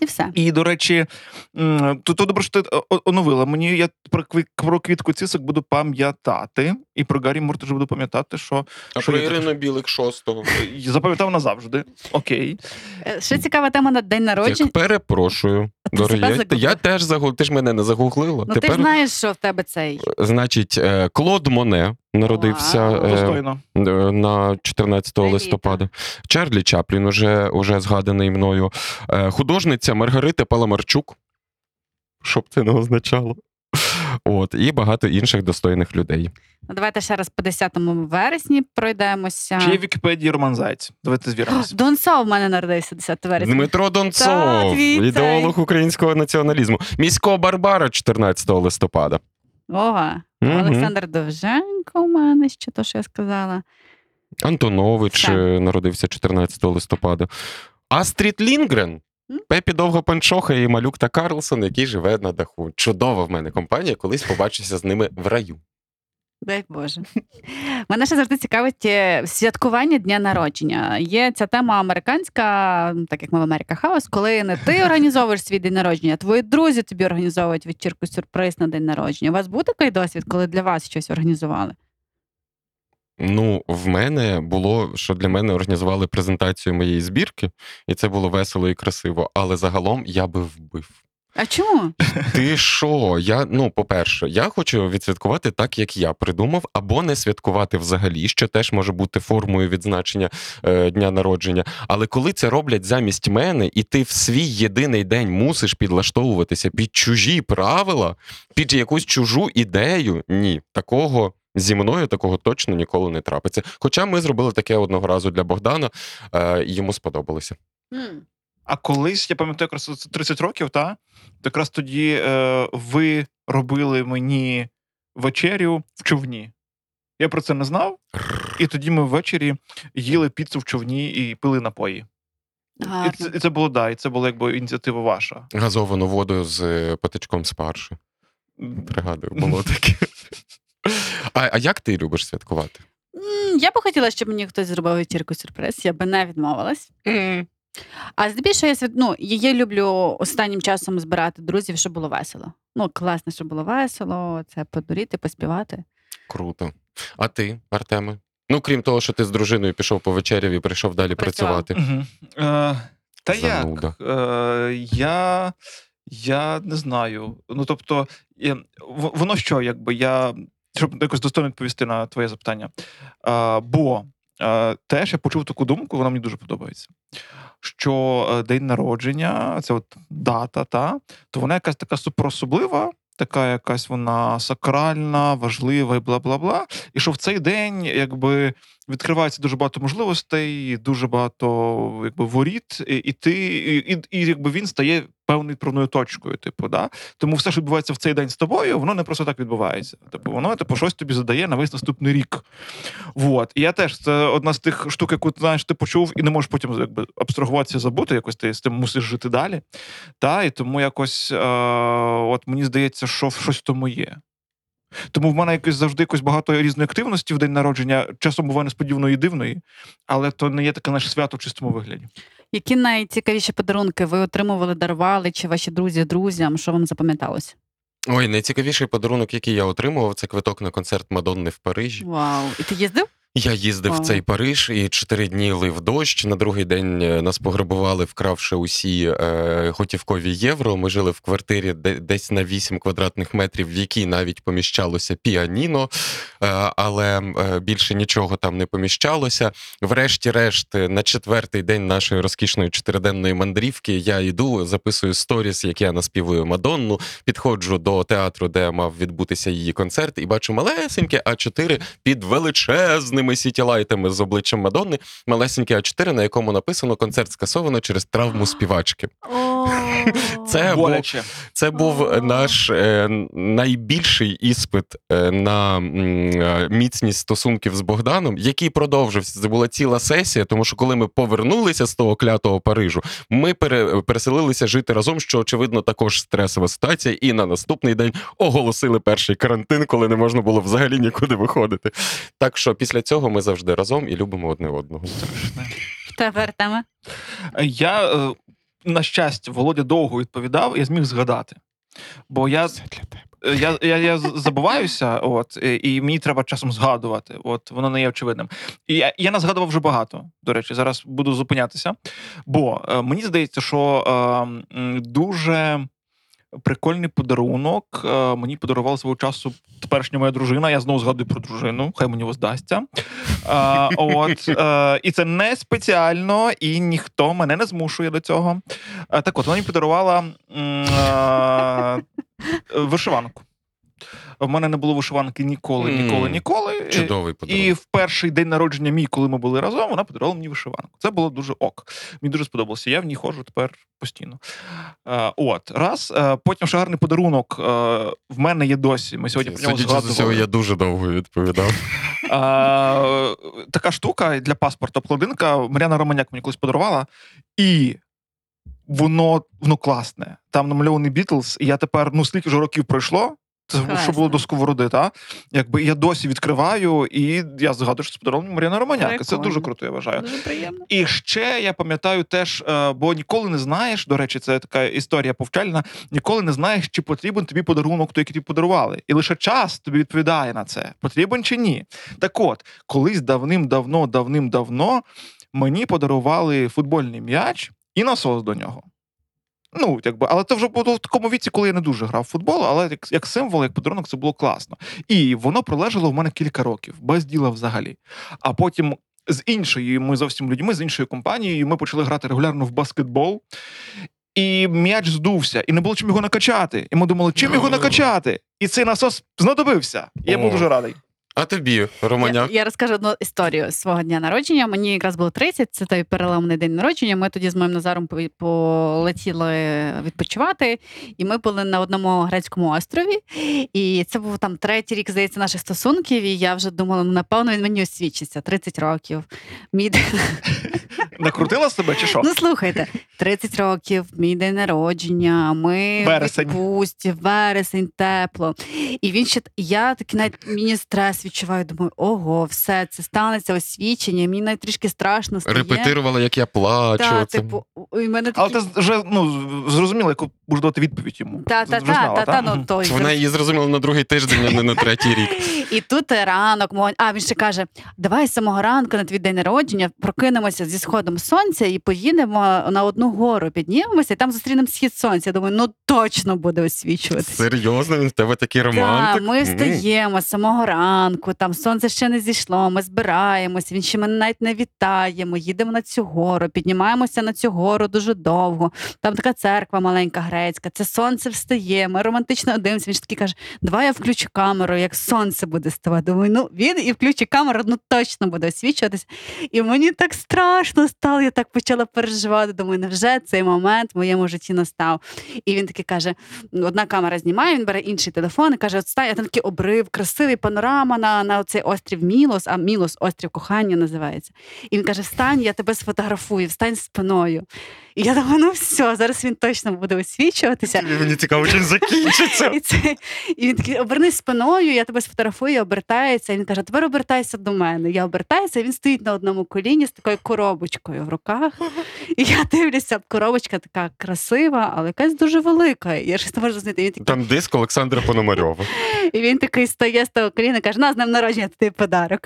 І все.
І, до речі, то, то добре, що ти о- оновила. Мені я про, про квітку цісок буду пам'ятати. І про Гаррі Мур теж буду пам'ятати, що
А
Що
про
я
Ірину Білик шостого.
запам'ятав назавжди. Окей.
Е, Ще цікава тема на день народження.
Як перепрошую.
Ти
Дорогі, я, я теж загуглив. Ти ж мене не загуглила.
Ну ти ж знаєш, що в тебе цей.
значить, е, Клод Моне народився е,
Достойно.
е, на 14
Привіт.
листопада. Чарлі Чаплін, уже, уже згаданий мною. Е, Художниця Маргарита Паламарчук. Що б це не означало? От, і багато інших достойних людей.
Ну, давайте ще раз по 10 вересні пройдемося.
Чи є в Вікіпедії Роман Зайць? Давайте звіримося.
Донцов в мене народився 10 вересня.
Дмитро Донцов,
Так,
ідеолог українського націоналізму. Місько Барбара 14 листопада.
Ого.
Мгм.
Олександр Довженко у мене ще то, що я сказала.
Антонович
Все.
е, народився 14 листопада. Астрід Лінгрен. Пепі Довгопанчоха і Малюк та Карлсон, який живе на даху. Чудова в мене компанія, колись побачуся з ними в раю.
Дай Боже. Мене ще завжди цікавить е, святкування дня народження. Є ця тема американська, так як ми в Америка Хаус, коли не ти організовуєш свій день народження, а твої друзі тобі організовують вечірку сюрприз на день народження. У вас був такий досвід, коли для вас щось організували?
Ну, в мене було, що для мене організували презентацію моєї збірки, і це було весело і красиво. Але загалом я би вбив.
А чому?
Ти що? Я ну, по-перше, я хочу відсвяткувати так, як я придумав, або не святкувати взагалі, що теж може бути формою відзначення е, дня народження. Але коли це роблять замість мене, і ти в свій єдиний день мусиш підлаштовуватися під чужі правила, під якусь чужу ідею, ні, такого. Зі мною такого точно ніколи не трапиться. Хоча ми зробили таке одного разу для Богдана, е, і йому сподобалося.
М.
А колись, я пам'ятаю, якраз 30 років, та? То якраз тоді е, ви робили мені вечерю в човні. Я про це не знав. І тоді ми ввечері їли піцу в човні і пили напої. І це, і це було да, і це була якби ініціатива ваша.
Газовану воду з е, патичком спаржі. Пригадую, було таке. А, а як ти любиш святкувати?
М, Я би хотіла, щоб мені хтось зробив вечірку сюрприз, я би не відмовилась. А здебільшого я свят... ну, я люблю останнім часом збирати друзів, щоб було весело. Ну, класно, щоб було весело, це подуріти, поспівати.
Круто. А ти, Артеме? Ну, крім того, що ти з дружиною пішов по вечерів і прийшов далі
Працював.
працювати.
Угу. Е, та
Зануда.
як? Е, я, я не знаю. Ну, тобто, я, в- воно що, якби я. Щоб якось достойно відповісти на твоє запитання. Е, бо е, теж я почув таку думку, вона мені дуже подобається. Що е, день народження, це от дата, та, то вона якась така суперособлива, така якась вона сакральна, важлива і бла бла бла. І що в цей день якби відкривається дуже багато можливостей, дуже багато якби воріт, і ти, і, і, і якби він стає певною відправною точкою. Типу, да? Тому все, що відбувається в цей день з тобою, воно не просто так відбувається. Типу, воно типу, щось тобі задає на весь наступний рік. Вот. І я теж це одна з тих штук, яку знаєш, ти почув, і не можеш потім якби абстрагуватися, забути. Якось ти з тим мусиш жити далі. Та? І тому якось е, от мені здається, що щось в тому є. Тому в мене якось завжди якось багато різної активності в день народження, часом буває несподіваної і дивної, але то не є таке наше свято в чистому вигляді.
Які найцікавіші подарунки ви отримували, дарували, чи ваші друзі друзям? Що вам запам'яталося?
Ой, найцікавіший подарунок, який я отримував, це квиток на концерт Мадонни в Парижі.
Вау! І ти їздив?
Я їздив в цей Париж і чотири дні лив дощ. На другий день е, нас пограбували, вкравши усі е, готівкові євро. Ми жили в квартирі десь на 8 квадратних метрів, в якій навіть поміщалося піаніно, е, але е, більше нічого там не поміщалося. Врешті-решт, е, на четвертий день нашої розкішної чотириденної мандрівки я йду, записую сторіс, як я наспівую Мадонну. Підходжу до театру, де мав відбутися її концерт, і бачу малесеньке А4 під величезними сітілайтами з обличчям Мадонни. Малесеньке А4, на якому написано концерт скасовано через травму співачки. Це був, це був наш е, найбільший іспит е, на е, міцність стосунків з Богданом, який продовжився. Це була ціла сесія, тому що коли ми повернулися з того клятого Парижу, ми пере, переселилися жити разом, що очевидно також стресова ситуація. І на наступний день оголосили перший карантин, коли не можна було взагалі нікуди виходити. Так що після цього ми завжди разом і любимо одне одного.
Тепер тема.
Я, е, на щастя, Володя довго відповідав, я зміг згадати. Бо я
тебе.
Я, я, я забуваюся, от, і мені треба часом згадувати. От воно не є очевидним. І я, я не згадував вже багато. До речі, зараз буду зупинятися. Бо е, мені здається, що е, дуже прикольний подарунок е, мені подарувала свого часу теперішня моя дружина. Я знову згадую про дружину, хай мені воздасться. Е, от, е, і це не спеціально, і ніхто мене не змушує до цього. Так от, вона мені подарувала. вишиванку. В мене не було вишиванки ніколи, ніколи, ніколи.
Чудовий подарунок.
І в перший день народження мій, коли ми були разом, вона подарувала мені вишиванку. Це було дуже ок. Мені дуже сподобалося. Я в ній ходжу тепер постійно. Е, от, раз. Е, потім ще гарний подарунок. Е, в мене є досі. Ми сьогодні про нього
з я дуже довго відповідав.
Е, така штука для паспорта обкладинка. Мар'яна Романяк мені колись подарувала. І воно, воно класне. Там намальований Бітлз, і я тепер, ну скільки вже років пройшло. Це
Класно.
що було до сковороди, та? Якби я досі відкриваю, і я згадую, що це подарував Мар'яна Романяк. Це дуже круто, я вважаю.
Дуже приємно.
І ще я пам'ятаю теж, е, бо ніколи не знаєш, до речі, це така історія повчальна. Ніколи не знаєш, чи потрібен тобі подарунок, той, який тобі подарували. І лише час тобі відповідає на це, потрібен чи ні. Так от, колись давним-давно, давним-давно мені подарували футбольний м'яч і насос до нього. Ну, якби, але це вже було в такому віці, коли я не дуже грав в футбол, але як, як символ, як подарунок, це було класно. І воно пролежало в мене кілька років, без діла взагалі. А потім з іншою ми зовсім людьми, з іншою компанією, ми почали грати регулярно в баскетбол. І м'яч здувся, і не було чим його накачати. І ми думали, чим його накачати? І цей насос знадобився. І я був дуже радий.
А тобі,
Я, я розкажу одну історію свого дня народження. Мені якраз було 30, це той переламний день народження. Ми тоді з моїм Назаром полетіли відпочивати, і ми були на одному грецькому острові. І це був там третій рік, здається, наших стосунків. І я вже думала, ну напевно він мені освічиться 30 років. Мій день-
Накрутила себе чи що?
Ну слухайте, 30 років, мій день народження, ми
Вересень.
в відпустці, вересень, тепло. І він ще я такий навіть міні стрес відчуваю. Думаю, ого, все це станеться освічення. Мені навіть трішки страшно стає.
Репетирувала, як я плачу.
Та, типу, і мене
Але ти вже ну, зрозуміла, яку будеш давати відповідь йому.
Та, та, та, та, та, ну той.
Вона її зрозуміла на другий тиждень, а не на третій рік.
І тут ранок, мого- а він ще каже: давай з самого ранку на твій день народження прокинемося зі сходом сонця і поїдемо на одну гору, піднімемося, і там зустрінемо схід сонця. Я думаю, ну точно буде освічуватися.
Серйозно, він в тебе такий романтик.
Так, ми встаємо з самого ранку, там сонце ще не зійшло, ми збираємось, він ще мене навіть не вітає. Ми їдемо на цю гору, піднімаємося на цю гору дуже довго. Там така церква маленька грецька, це сонце встає, ми романтично дивимося. Він ж такий каже: давай я включу камеру, як сонце буде ставати. Думаю, ну він і включить камеру, ну точно буде освічуватися. І мені так страшно стало, я так почала переживати. Думаю, невже цей момент в моєму житті настав? І він такий каже: одна камера знімає, він бере інший телефон і каже: От стань, там такий обрив, красивий панорама на, на цей острів Мілос, а Мілос острів кохання називається. І він каже: Встань, я тебе сфотографую, встань спиною. І я думаю, ну все, зараз він точно буде освічуватися.
Мені цікаво, чим закінчиться.
І, це, і він такий, обернись спиною, я тебе сфотографую, обертається. І він каже, тепер обертайся до мене. Я обертаюся, він стоїть на одному коліні з такою коробочкою в руках. І я дивлюся, коробочка така красива, але якась дуже велика. Я щось не можу зрозуміти. Він такий,
Там диск Олександра Пономарьова.
і він такий стає з того коліна, каже: на з днем народження тобі подарок.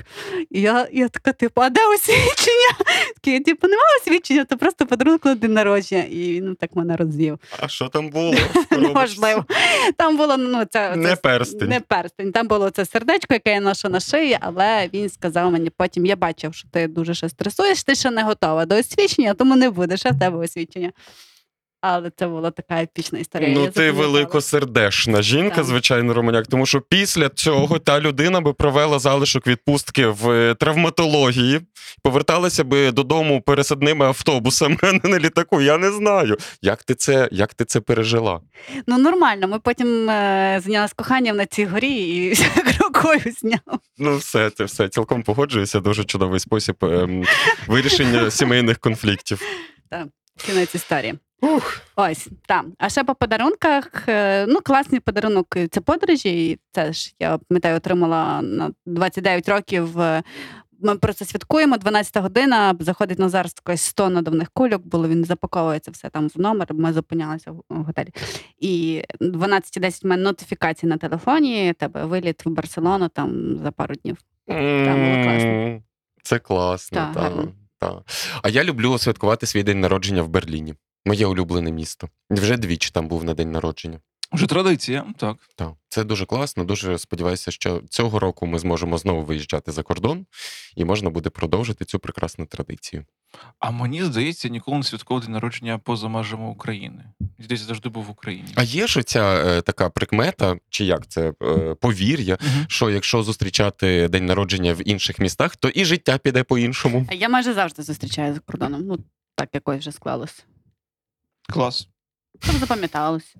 І я, я така, типу, а де освічення? Такий, типу, немає освічення, то просто подарунок на день народження. І він так мене розвів.
А що там було?
Неможливо. Там було ну, це,
Не
це-
перстень.
Не перстень. Там було це сердечко, яке я ношу на шиї, але він сказав мені потім: я бачив, що ти дуже ще стресуєш, ти ще не готова до освічення, тому не буде ще в тебе освічення. Але це була така епічна історія.
Ну,
я
ти великосердешна жінка,
Так.
звичайно, Романяк. Тому що після цього та людина би провела залишок відпустки в е, травматології, поверталася би додому пересадними автобусами, а не на літаку. Я не знаю. Як ти це, як ти це пережила?
Ну, нормально. Ми потім е, зайнялися коханням на цій горі і рукою зняв.
Ну, все, це все цілком погоджуюся. Дуже чудовий спосіб ем, вирішення сімейних конфліктів.
Так, Кінець історії.
Ух.
Ось там. А ще по подарунках. е, Ну, класний подарунок це подорожі. І це ж я пам'ятаю, отримала на 29 років. е, ми про це святкуємо. 12-та година заходить Назар з такої 100 надувних кульок, було він запаковується все там в номер. Ми зупинялися в готелі. І 12.10 в мене нотифікації на телефоні. Тебе виліт в Барселону там за пару днів. було класно.
Це класно,
Так,
так.
гарно.
Та. А я люблю святкувати свій день народження в Берліні. Моє улюблене місто. Вже двічі там був на день народження.
Вже традиція, так.
Так, це дуже класно. Дуже сподіваюся, що цього року ми зможемо знову виїжджати за кордон, і можна буде продовжити цю прекрасну традицію.
А мені здається, ніколи не святкував день народження поза межами України. Здається, завжди був в Україні.
А є ж оця е, така прикмета, чи як це е, повір'я,
Мгм.
що якщо зустрічати день народження в інших містах, то і життя піде по-іншому.
А Я майже завжди зустрічаю за кордоном. Ну, так якось вже склалось.
Клас.
Щоб запам'яталось.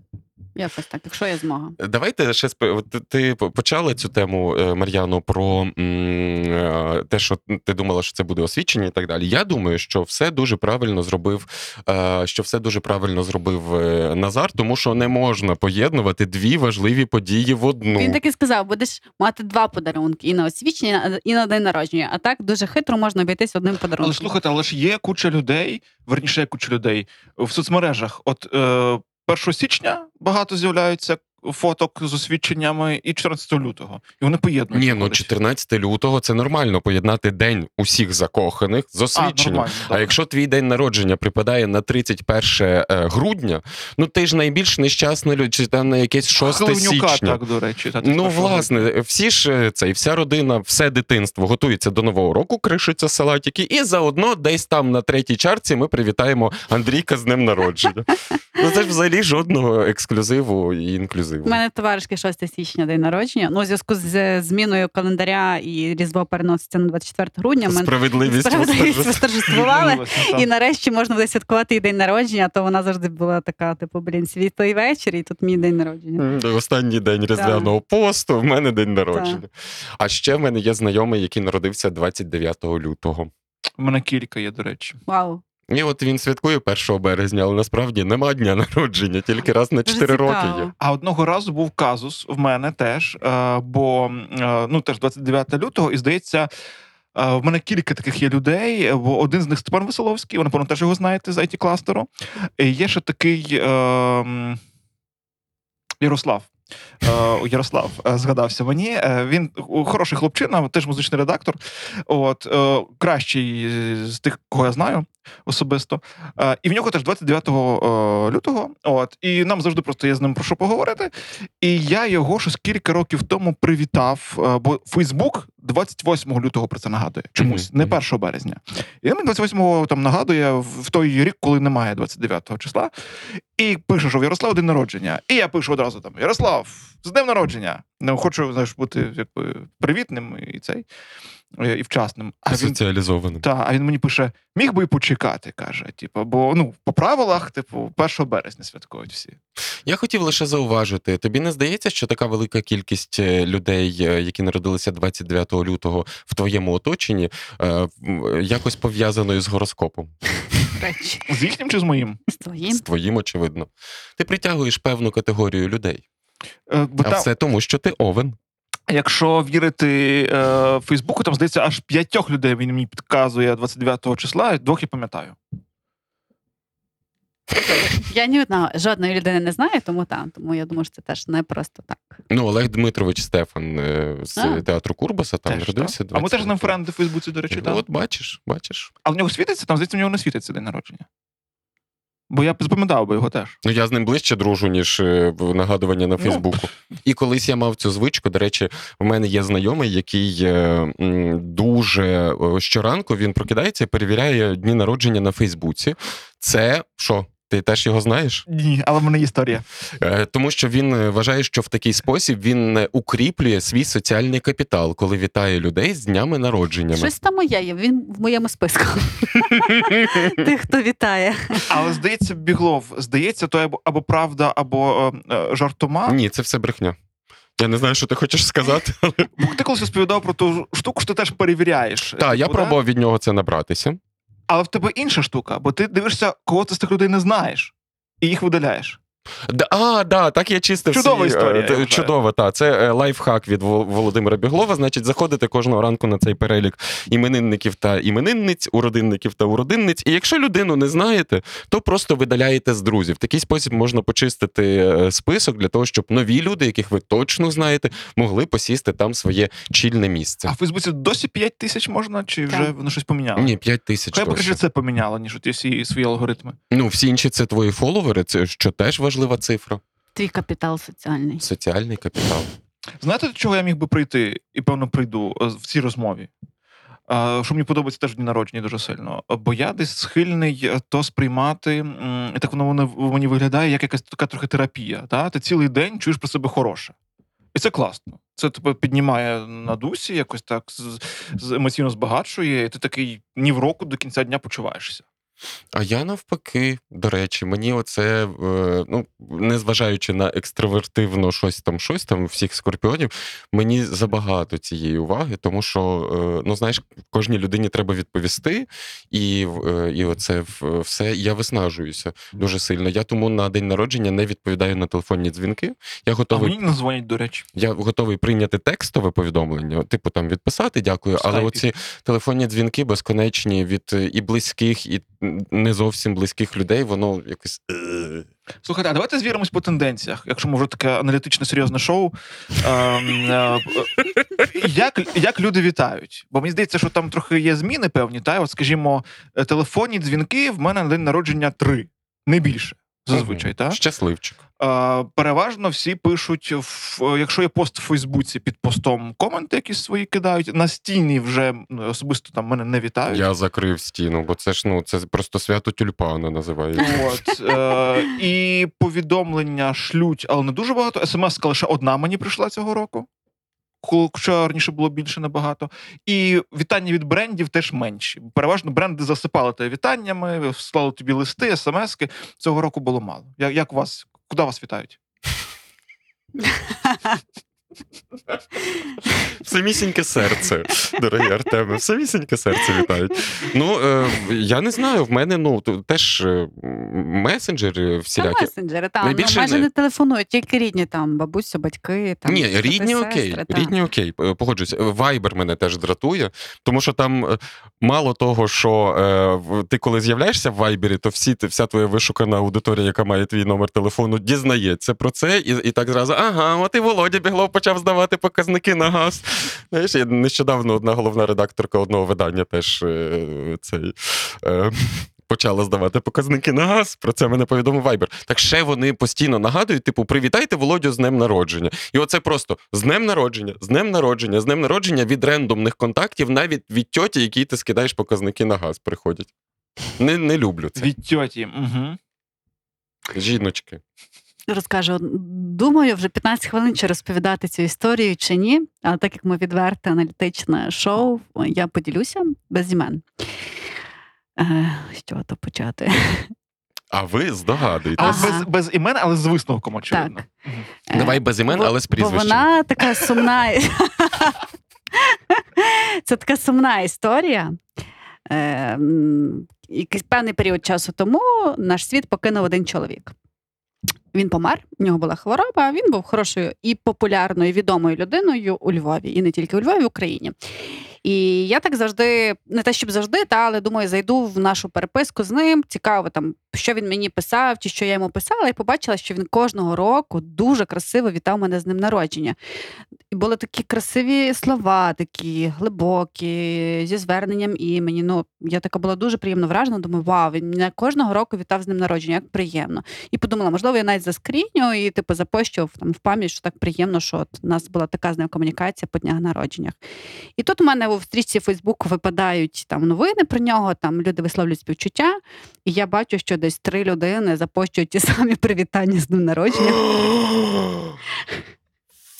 Якось так, якщо є змога.
Давайте ще от ти- почала цю тему, е, Мар'яно, про е, те, що ти думала, що це буде освічення і так далі. Я думаю, що все дуже правильно зробив, е, що все дуже правильно зробив е, Назар, тому що не можна поєднувати дві важливі події в одну.
Він так і сказав: будеш мати два подарунки і на освічення, і на день народження. А так дуже хитро можна обійтись одним подарунком.
Але слухайте, але ж є куча людей, верніше куча людей в соцмережах. От е, 1 січня багато з'являються фоток з освідченнями, і 14 лютого. І вони поєднують.
Ні, ну 14 лютого це нормально поєднати день усіх закоханих з освідченням.
нормально,
А якщо твій день народження припадає на 31 е, грудня, ну ти ж найбільш нещасна людина, чи там на якесь 6
Хливнюка,
січня.
так, до речі. Та,
Ну, власне, всі ж е, це і вся родина, все дитинство готується до нового року, кришуться салатики, і заодно десь там на третій чарці ми привітаємо Андрійка з днем народження. Ну це ж взагалі жодного ексклюзиву і інклюзиву.
У мене товаришки 6 січня день народження. Ну, у зв'язку з зміною календаря і Різдво переноситься на 24 грудня.
Справедливість
справедливість восторжествували. І нарешті можна буде святкувати і день народження, то вона завжди була така, типу, блін, світлий вечір, і тут мій день народження.
Останній день різдвяного посту, в мене день народження. А ще в мене є знайомий, який народився 29 лютого.
У мене кілька є, до речі.
Вау.
І от він святкує 1 березня, але насправді нема дня народження, тільки раз на 4 роки є.
А одного разу був казус в мене теж, е, бо е, ну теж 29 лютого, і здається. е, В мене кілька таких є людей, бо один з них Степан Веселовський, ви, напевно, теж його знаєте з it кластеру. Є ще такий е, Ярослав. Е, Ярослав згадався мені. Він хороший хлопчина, теж музичний редактор. От е, кращий з тих, кого я знаю особисто. Е, І в нього теж 29 е, лютого. От і нам завжди просто є з ним про що поговорити. І я його щось кілька років тому привітав, е, бо Фейсбук 28 лютого про це нагадує. Чомусь, не 1 березня. І він 28-го там нагадує в той рік, коли немає 29-го числа. І пише, що в Ярослава день народження. І я пишу одразу там: Ярослав, з днем народження. Ну, хочу знаєш, бути якби привітним і цей і вчасним. А він та, а він мені пише: міг би і почекати, каже. Типу, бо ну, по правилах, типу, 1 березня святкують всі.
Я хотів лише зауважити: тобі не здається, що така велика кількість е, людей, е, які народилися 29 лютого в твоєму оточенні, е, якось пов'язано із гороскопом?
З їхнім чи з моїм?
З твоїм.
З твоїм, очевидно. Ти притягуєш певну категорію людей.
Е, бо
А
там,
все тому, що ти овен.
Якщо вірити е, Фейсбуку, там здається, аж п'ятьох людей він мені підказує 29 числа, двох я пам'ятаю.
Я ні одного жодної людини не знаю, тому так. Тому я думаю, що це теж не просто так.
Ну, Олег Дмитрович Стефан е, з
А.
театру Курбаса там
Теж,
народився.
так. А ми теж
29
френди в Фейсбуці, до речі, так.
От бачиш, бачиш.
А в нього світиться, там здається, в нього не світиться день народження. Бо я запам'ятав би його теж.
Ну, я з ним ближче дружу, ніж е, нагадування на
Ну.
Фейсбуку. І колись я мав цю звичку. До речі, в мене є знайомий, який е, дуже е, щоранку він прокидається і перевіряє дні народження на Фейсбуці. Це що? Ти теж його знаєш?
Ні, але в мене історія.
Е, Тому що він е, вважає, що в такий спосіб він е, укріплює свій соціальний капітал, коли вітає людей з днями народження.
Щось там моє є. Він в моєму списку. Тих, хто вітає.
Але здається, Біглов, здається, то або, правда, або жартома.
Ні, це все брехня. Я не знаю, що ти хочеш сказати.
Бо ти колись розповідав про ту штуку, що ти теж перевіряєш.
Так, я
Типу,
пробував від нього це набратися.
Але в тебе інша штука, бо ти дивишся, кого ти з тих людей не знаєш, і їх видаляєш.
Да, а, да, так я чистив.
Чудова
свій, е,
історія, я вважаю.
Чудова, так. Це е, лайфхак від Володимира Біглова. Значить, заходите кожного ранку на цей перелік іменинників та іменинниць, уродинників та уродинниць. І якщо людину не знаєте, то просто видаляєте з друзів. В такий спосіб можна почистити е, список для того, щоб нові люди, яких ви точно знаєте, могли посісти там своє чільне місце.
А в Фейсбуці досі 5 тисяч можна, чи вже
Так.
воно щось поміняло?
Ні, 5 тисяч.
Хай
точно.
це поміняло, ніж ті всі свої алгоритми.
Ну, всі інші це твої фоловери, це що теж важлива цифра.
Твій капітал соціальний.
Соціальний капітал.
Знаєте, до чого я міг би прийти, і певно прийду е, в цій розмові? Що мені подобається теж дні народження дуже сильно. Бо я десь схильний е, то сприймати, і так воно воно мені виглядає, як якась така трохи терапія. Та? Ти цілий день чуєш про себе хороше. І це класно. Це тебе піднімає на дусі, якось так емоційно збагачує, і ти такий ні в року до кінця дня почуваєшся.
А я навпаки, до речі, мені оце, е, ну, незважаючи на екстравертивно щось там, щось там, всіх скорпіонів, мені забагато цієї уваги, тому що, е, ну, знаєш, кожній людині треба відповісти, і, е, і оце все. Я виснажуюся дуже сильно. Я тому на день народження не відповідаю на телефонні дзвінки. Я
А мені не дзвонять, до речі.
я готовий прийняти текстове повідомлення, типу там відписати, дякую. Але оці телефонні дзвінки безконечні від і близьких, і не зовсім близьких людей, воно якось. е.
Слухайте, а давайте звіримось по тенденціях, якщо ми вже таке аналітичне серйозне шоу. Ем, е, е, як, як люди вітають? Бо мені здається, що там трохи є зміни певні, та от, скажімо, телефонні дзвінки в мене на день народження три, не більше. Зазвичай, так?
Щасливчик.
Е, переважно всі пишуть, в, якщо є пост в Фейсбуці під постом, коменти якісь свої кидають. На стіні вже особисто там мене не вітають.
Я закрив стіну, бо це ж ну це просто свято тюльпана називається.
От, е, і повідомлення шлють, але не дуже багато. смс лише одна мені прийшла цього року. Хоча раніше було більше набагато. І вітання від брендів теж менші. Переважно бренди засипали тебе вітаннями, слали тобі листи, смски. Цього року було мало. Як, вас? Куди вас вітають?
Самісіньке серце, дорогі Артеми, самісіньке серце вітають. Ну е, я не знаю, в мене ну теж е, месенджери
Та
всілякі.
месенджери, там
Найбільше
ну, майже
не-
не телефонують, тільки рідні там, бабуся, батьки, там
Ні, рідні
сестри,
окей,
та.
рідні окей, е, погоджуюсь. Вайбер мене теж дратує, тому що там е, мало того, що е, ти коли з'являєшся в Вайбері, то всі вся твоя вишукана аудиторія, яка має твій номер телефону, дізнається про це, і, і так зразу, ага, от і Володя Біглов почав здавати показники на газ. Знаєш, я нещодавно одна головна редакторка одного видання теж е, цей. Е, Почала здавати показники на газ. Про це мене повідомив Viber. Так ще вони постійно нагадують: типу, привітайте Володю з днем народження. І оце просто з днем народження, з днем народження, з днем народження від рендомних контактів, навіть від тьоті, якій ти скидаєш показники на газ, приходять. Не, не люблю це.
Від тьоті. Угу.
Жіночки.
Розкажу, думаю, вже 15 хвилин чи розповідати цю історію чи ні. Але так як ми відверте аналітичне шоу, я поділюся без імен. Е, Що то почати?
А ви здогадуєтесь.
Ага.
без, без імен, але з висновком, очевидно.
Так. Е,
Давай без імен,
бо-
але з прізвищем.
Бо вона така сумна. Це така сумна історія. Е, Якийсь певний період часу тому наш світ покинув один чоловік. Він помер, в нього була хвороба. Він був хорошою і популярною, відомою людиною у Львові, і не тільки у Львові, в Україні. І я так завжди, не те щоб завжди, та але думаю, зайду в нашу переписку з ним. Цікаво, там що він мені писав, чи що я йому писала, і побачила, що він кожного року дуже красиво вітав мене з ним народження. І були такі красиві слова, такі глибокі, зі зверненням імені. Ну, я така була дуже приємно вражена. Думаю, вау, він мене кожного року вітав з ним народження, як приємно. І подумала, можливо, я навіть заскріню і типу запощу там в пам'ять, що так приємно, що от у нас була така з ним комунікація по днях народженнях. І тут у мене у стрічці Фейсбуку випадають там новини про нього, там люди висловлюють співчуття, і я бачу, що десь три людини запощують ті самі привітання з днем народження.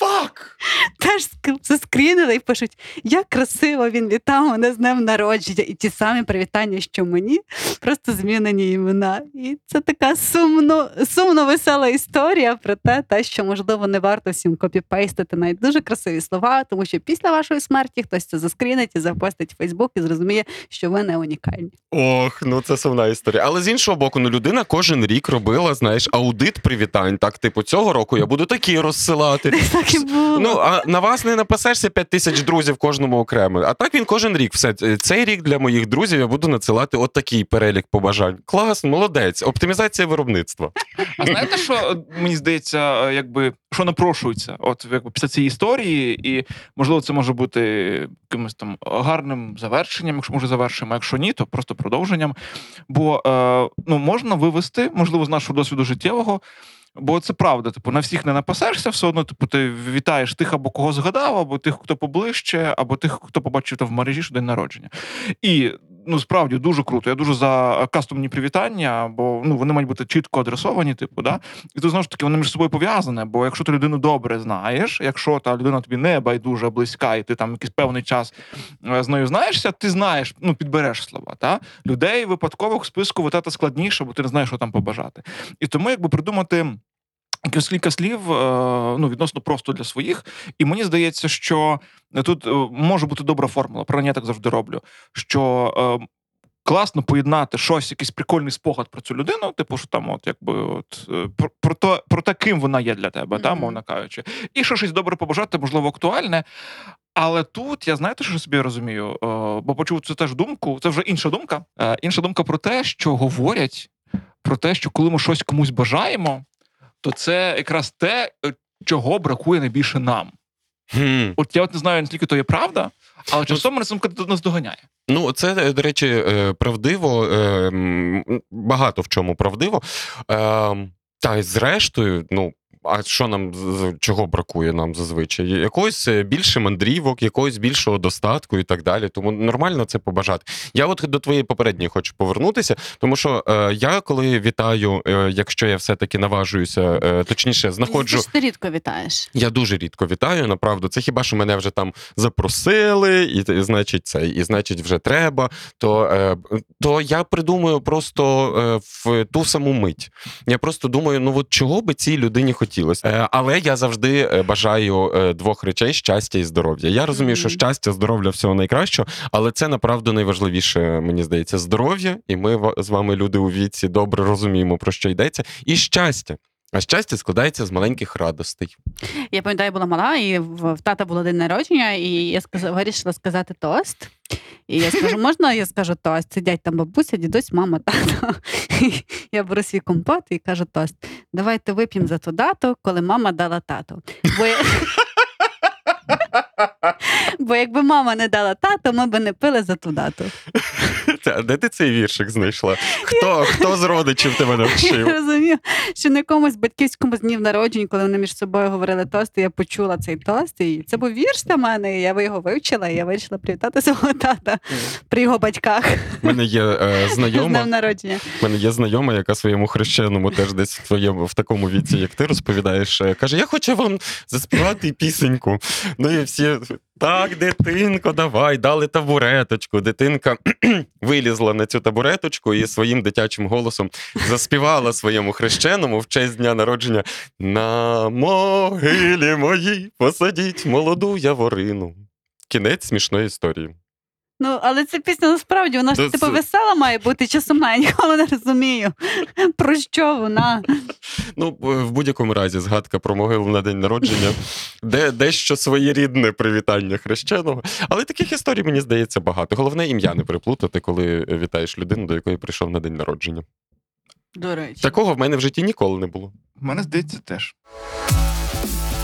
Фак!
Теж заскрінили і пишуть, як красиво він вітав мене з днем народження. І ті самі привітання, що мені, просто змінені імена. І це така сумно, сумно весела історія про те, те, що можливо не варто всім копіпейстити навіть дуже красиві слова, тому що після вашої смерті хтось це заскрінить і запостить в Фейсбук і зрозуміє, що ви не унікальні.
Ох, ну це сумна історія. Але з іншого боку, ну людина кожен рік робила, знаєш, аудит привітань. Так, типу, цього року я буду такі розсилати.
Десь так і було.
Ну, а на вас не написешся 5 тисяч друзів кожному окремо. А так він кожен рік. Все цей рік для моїх друзів я буду надсилати от перелік побажань. Клас, молодець, оптимізація виробництва.
А знаєте, що е, мені здається, е, якби що напрошується, от якби після цієї історії, і можливо, це може бути якимось там гарним завершенням, якщо може завершимо, а якщо ні, то просто продовженням. Бо е, ну можна вивести, можливо, з нашого досвіду життєвого. Бо це правда, типу, на всіх не напасешся, все одно, типу, ти вітаєш тих, або кого згадав, або тих, хто поближче, або тих, хто побачив то в мережі, що день народження. І ну справді дуже круто. Я дуже за кастомні привітання, бо ну вони мають бути чітко адресовані, типу, да. І тут знову ж таки вони між собою пов'язані. Бо якщо ти людину добре знаєш, якщо та людина тобі не байдуже близька, і ти там якийсь певний час е, з нею знаєшся, ти знаєш, ну підбереш слова. Та людей випадкових списку витати складніше, бо ти не знаєш, що там побажати. І тому, якби придумати. Якось кілька слів е, ну, відносно просто для своїх, і мені здається, що тут е, може бути добра формула. Про я так завжди роблю. Що е, класно поєднати щось, якийсь прикольний спогад про цю людину, типу, що там, от якби от про, про то, про те, ким вона є для тебе,
Мгм.
та, мовно кажучи, і що щось добре побажати, можливо, актуальне. Але тут я знаєте, що собі розумію? Бо почув цю теж думку. Це вже інша думка. Інша думка про те, що говорять про те, що коли ми щось комусь бажаємо, то це якраз те, е, чого бракує найбільше нам.
Hmm.
От я от не знаю, наскільки то є правда, але часом мене сумка нас доганяє.
Ну, це, е, до речі, е, правдиво, багато в чому правдиво. Е, Та й зрештою, ну. А що нам чого бракує нам зазвичай? Якогось е, більше мандрівок, якогось більшого достатку і так далі. Тому нормально це побажати. Я от до твоєї попередньої хочу повернутися, тому що е, я коли вітаю, е, якщо я все-таки наважуюся, е, точніше, знаходжу.
Ти рідко вітаєш.
Я дуже рідко вітаю, направду. Це хіба що мене вже там запросили, і, і значить, це, і значить, вже треба. То, е, то я придумую просто е, в ту саму мить. Я просто думаю, ну от чого би цій людині хотілося. Е, але я завжди е, бажаю е, двох речей: щастя і здоров'я. Я розумію, що щастя, здоров'я всього найкращого, але це направду найважливіше, мені здається, здоров'я. І ми з вами, люди у віці, добре розуміємо, про що йдеться, і щастя. А щастя складається з маленьких радостей.
Я пам'ятаю, була мала, і в, в тата було день народження, і я сказала, вирішила сказати тост. І я скажу, можна я скажу тост? Сидять там бабуся, дідусь, мама, тато. Я беру свій компот і кажу тост. Давайте вип'ємо за ту дату, коли мама дала тату. Бо, Бо якби мама не дала тату, ми би не пили за ту дату.
А де ти цей віршик знайшла? Хто, хто з родичів тебе
Я
навчив?
розумію, що на якомусь батьківському з днів народжень, коли вони між собою говорили тости, я почула цей тост. І це був вірш для мене. і Я його вивчила, і я вирішила привітати свого тата при його батьках
У мене є е, знайома,
народження.
в мене є знайома, яка своєму хрещеному теж десь в твоєму в такому віці, як ти розповідаєш, е, каже: Я хочу вам заспівати пісеньку. Ну і всі. Так, дитинко, давай, дали табуреточку. Дитинка вилізла на цю табуреточку і своїм дитячим голосом заспівала своєму хрещеному в честь дня народження на могилі моїй посадіть молоду яворину. Кінець смішної історії.
Ну, але ця пісня насправді вона ж типу весела має бути чи сумна. Я ніколи не розумію. Про що вона?
Ну, в будь-якому разі, згадка про могилу на день народження, де дещо своєрідне привітання хрещеного. Але таких історій, мені здається, багато. Головне ім'я не переплутати, коли вітаєш людину, до якої прийшов на день народження.
До речі.
Такого в мене в житті ніколи не було.
В мене здається теж.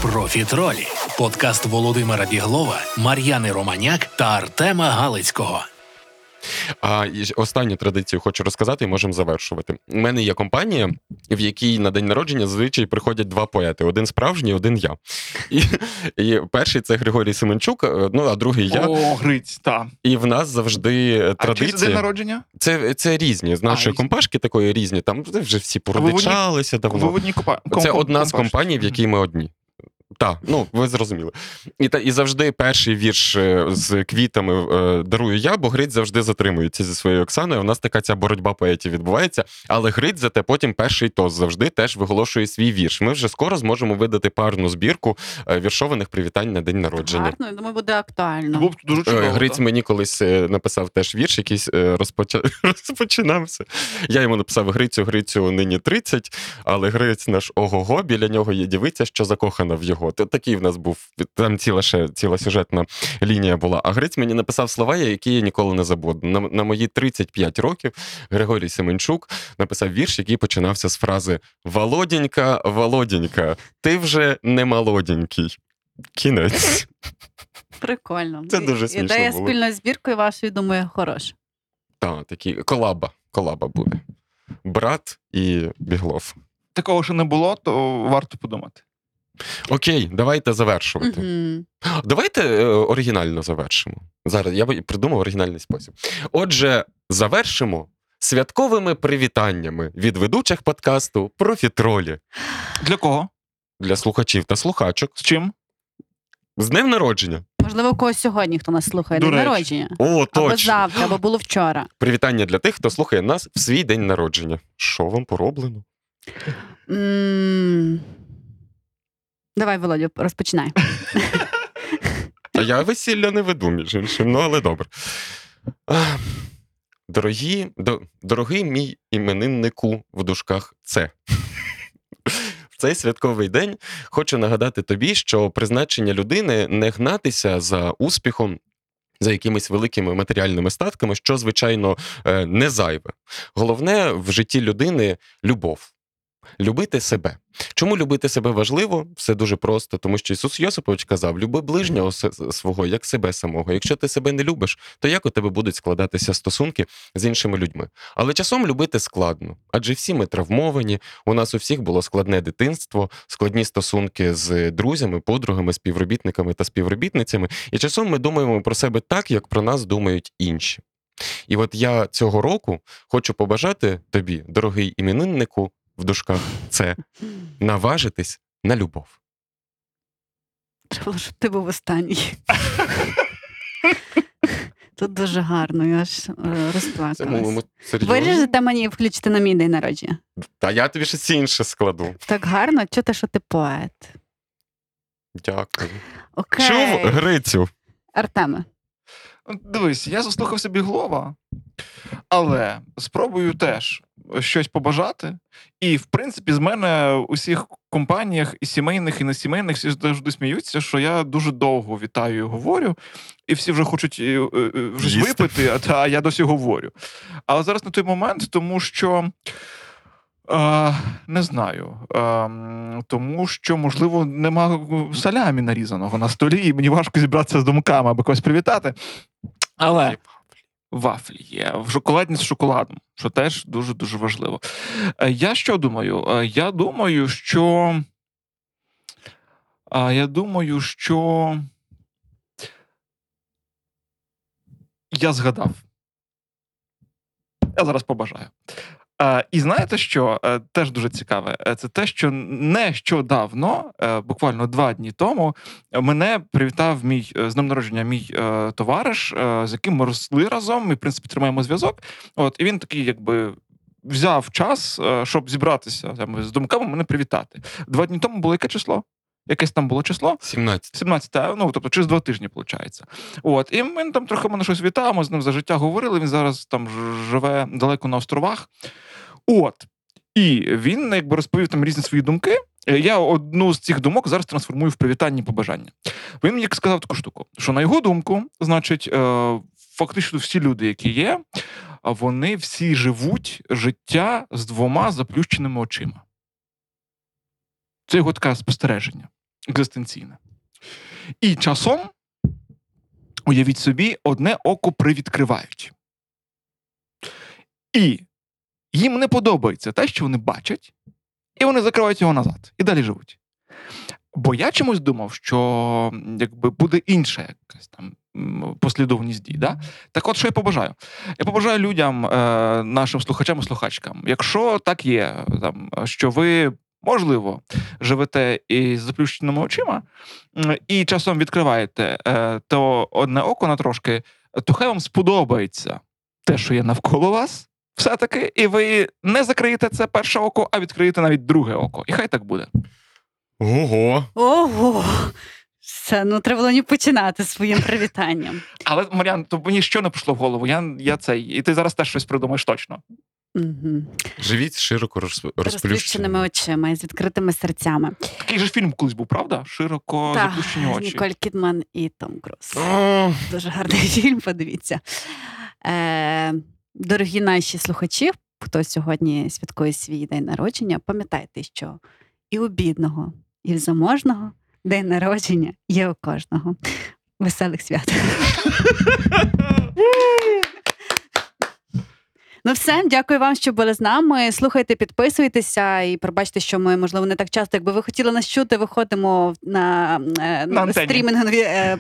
Профітролі подкаст Володимира Біглова, Мар'яни Романяк та Артема Галицького.
А останню традицію хочу розказати, і можемо завершувати. У мене є компанія, в якій на день народження зазвичай приходять два поети: один справжній, один я. І, і перший це Григорій Семенчук, е, ну а другий я.
О, Гриць, так.
І в нас завжди е,
А чи
традиція.
день народження?
Це, це різні. З нашої
різні.
компашки такої різні. Там вже всі
ви
породичалися
Ви
давно.
одній компа-
Це одна з компаній, в якій ми одні. Так, ну ви зрозуміли. І, та, і завжди перший вірш е, з квітами е, дарую я, бо Гриць завжди затримується зі своєю Оксаною. У нас така ця боротьба поетів відбувається. Але Гриць зате потім перший тост завжди теж виголошує свій вірш. Ми вже скоро зможемо видати парну збірку е, віршованих привітань на день народження.
Гарно, я думаю, буде актуально.
Дуже
Е,
чудово.
Гриць
так.
мені колись написав теж вірш, якийсь е, розпоча... розпочинався. Я йому написав Грицю, Грицю нині 30, але Гриць наш ого-го, біля нього є дівиця, що закохана в його. Т- Такий в нас був там ціла ще ціла сюжетна лінія була. А Гриць мені написав слова, які я ніколи не забуду. На, на мої 35 років Григорій Семенчук написав вірш, який починався з фрази Володінька, Володінька, ти вже не молоденький. Кінець.
Прикольно.
Це дуже смішно
Ідея
було.
спільною збіркою вашою, думаю, хороша.
Так, такі колаба. Колаба буде. Брат і Біглов.
Такого ще не було, то варто подумати.
Окей, давайте завершувати.
Угу.
Давайте е, оригінально завершимо. Зараз я придумав оригінальний спосіб. Отже, завершимо святковими привітаннями від ведучих подкасту Профітролі
Для кого?
для слухачів та слухачок.
З чим?
З днем народження.
Можливо, у когось сьогодні, хто нас слухає,
До
день
речі.
народження.
О,
Або
точно.
завтра, або було вчора.
Привітання для тих, хто слухає нас в свій день народження. Що вам пороблено?
м Давай, Володю, розпочинай.
А я весілля не веду, між іншим, ну але добре. Дорогі, до, дорогий мій імениннику в дужках це. В цей святковий день хочу нагадати тобі, що призначення людини не гнатися за успіхом. За якимись великими матеріальними статками, що, звичайно, е, не зайве. Головне в житті людини любов. Любити себе. Чому любити себе важливо? Все дуже просто, тому що Ісус Йосипович казав: люби ближнього свого, як себе самого. Якщо ти себе не любиш, то як у тебе будуть складатися стосунки з іншими людьми? Але часом любити складно, адже всі ми травмовані. У нас у всіх було складне дитинство, складні стосунки з друзями, подругами, співробітниками та співробітницями. І часом ми думаємо про себе так, як про нас думають інші. І от я цього року хочу побажати тобі, дорогий імениннику, в дужках, це наважитись на любов.
Треба, було, щоб ти був останній. Тут дуже гарно, я аж е, розплакалась. Виріжете мені і включите на мій день народження.
Та я тобі щось інше складу.
Так гарно, чути, що ти поет.
Дякую.
Окей.
Чув Грицю?
Артеме.
Дивись, я заслухався Біглова, але спробую теж щось побажати. І, в принципі, з мене у всіх компаніях, і сімейних, і несімейних, всі завжди сміються, що я дуже довго вітаю і говорю, і всі вже хочуть е, е, е, вже випити, а та я досі говорю. Але зараз не той момент, тому що. Е, не знаю. Е, тому що, можливо, нема салямі нарізаного на столі, і мені важко зібратися з думками, аби когось привітати. Але вафлі є в шоколадні з шоколадом, що теж дуже дуже важливо. Е, Я що думаю? Е, Я думаю, що. Я думаю, що. Я згадав. Я зараз побажаю. Е, І знаєте що? Е, Теж дуже цікаве. Е, Це те, що нещодавно, буквально два дні тому, мене привітав мій з днем народження мій товариш, з яким ми росли разом. Ми, в принципі, тримаємо зв'язок. От, і він такий, якби. Взяв час, щоб зібратися там, з думками мене привітати. Два дні тому було яке число? Якесь там було число?
17.
17, ну тобто через два тижні, виходить. От, і ми там трохи мене щось вітав, ми з ним за життя говорили. Він зараз там живе далеко на островах. От. І він якби розповів там різні свої думки. Е, Я одну з цих думок зараз трансформую в привітання побажання. Він мені сказав таку штуку, що на його думку, значить, е, фактично всі люди, які є, вони всі живуть життя з двома заплющеними очима. Це його таке спостереження екзистенційне. І часом, уявіть собі, одне око привідкривають. І їм не подобається те, що вони бачать, і вони закривають його назад і далі живуть. Бо я чомусь думав, що якби буде інша якась там послідовність дій. Да? Так от, що я побажаю? Я побажаю людям, е, нашим слухачам і слухачкам, якщо так є, там, що ви можливо, живете із заплющеними очима і часом відкриваєте е, то одне око на трошки, то хай вам сподобається те, що є навколо вас, все-таки, і ви не закриєте це перше око, а відкриєте навіть друге око. І хай так буде.
Ого.
Ого! Все, ну треба було не починати своїм привітанням.
Але Мар'ян, то мені що не пішло в голову? Я, я цей, і ти зараз теж щось придумаєш точно.
Угу.
Живіть з широко розп-
Розплющеними очима і з відкритими серцями.
Такий же фільм колись був, правда? Широко
Так,
заплющені очі.
Ніколь Кідман і Том Круз.
О,
Дуже гарний фільм, подивіться. Е, дорогі наші слухачі, хто сьогодні святкує свій день народження, пам'ятайте, що і у бідного, і в заможного день народження є у кожного. Веселих свят. Ну, все, дякую вам, що були з нами. Слухайте, підписуйтеся і пробачте, що ми, можливо, не так часто, якби ви хотіли нас чути, виходимо на, е,
На
стрімінгові е,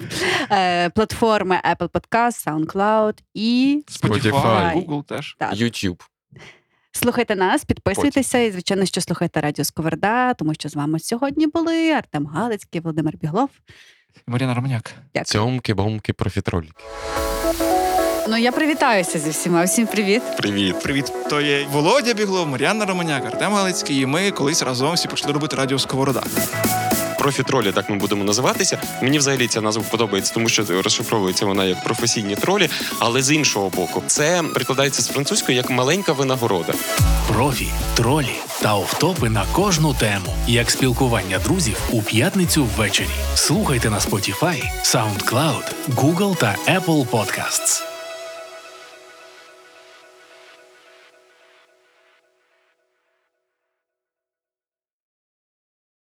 е, платформи Apple Podcast, SoundCloud і
Spotify,
Spotify.
Google теж.
так,
YouTube.
слухайте нас, підписуйтеся і, звичайно, що слухайте Радіо Сковерда, тому що з вами сьогодні були Артем Галицький, Володимир Біглов.
Мар'яна Романяк.
Цьомки, бомки, профітроліки.
Ну я привітаюся зі всіма. Всім привіт.
Привіт.
Привіт, то є Володя Біглов, Мар'яна Романяк, Артем Галицький, і ми колись разом всі почали робити радіо Сковорода.
Профі-тролі, так ми будемо називатися. Мені взагалі ця назва подобається, тому що розшифровується вона як професійні тролі, але з іншого боку, це прикладається з французької як маленька винагорода.
Профі, тролі та офтопи на кожну тему, як спілкування друзів у п'ятницю ввечері. Слухайте на Spotify, SoundCloud, Google та Apple Podcasts.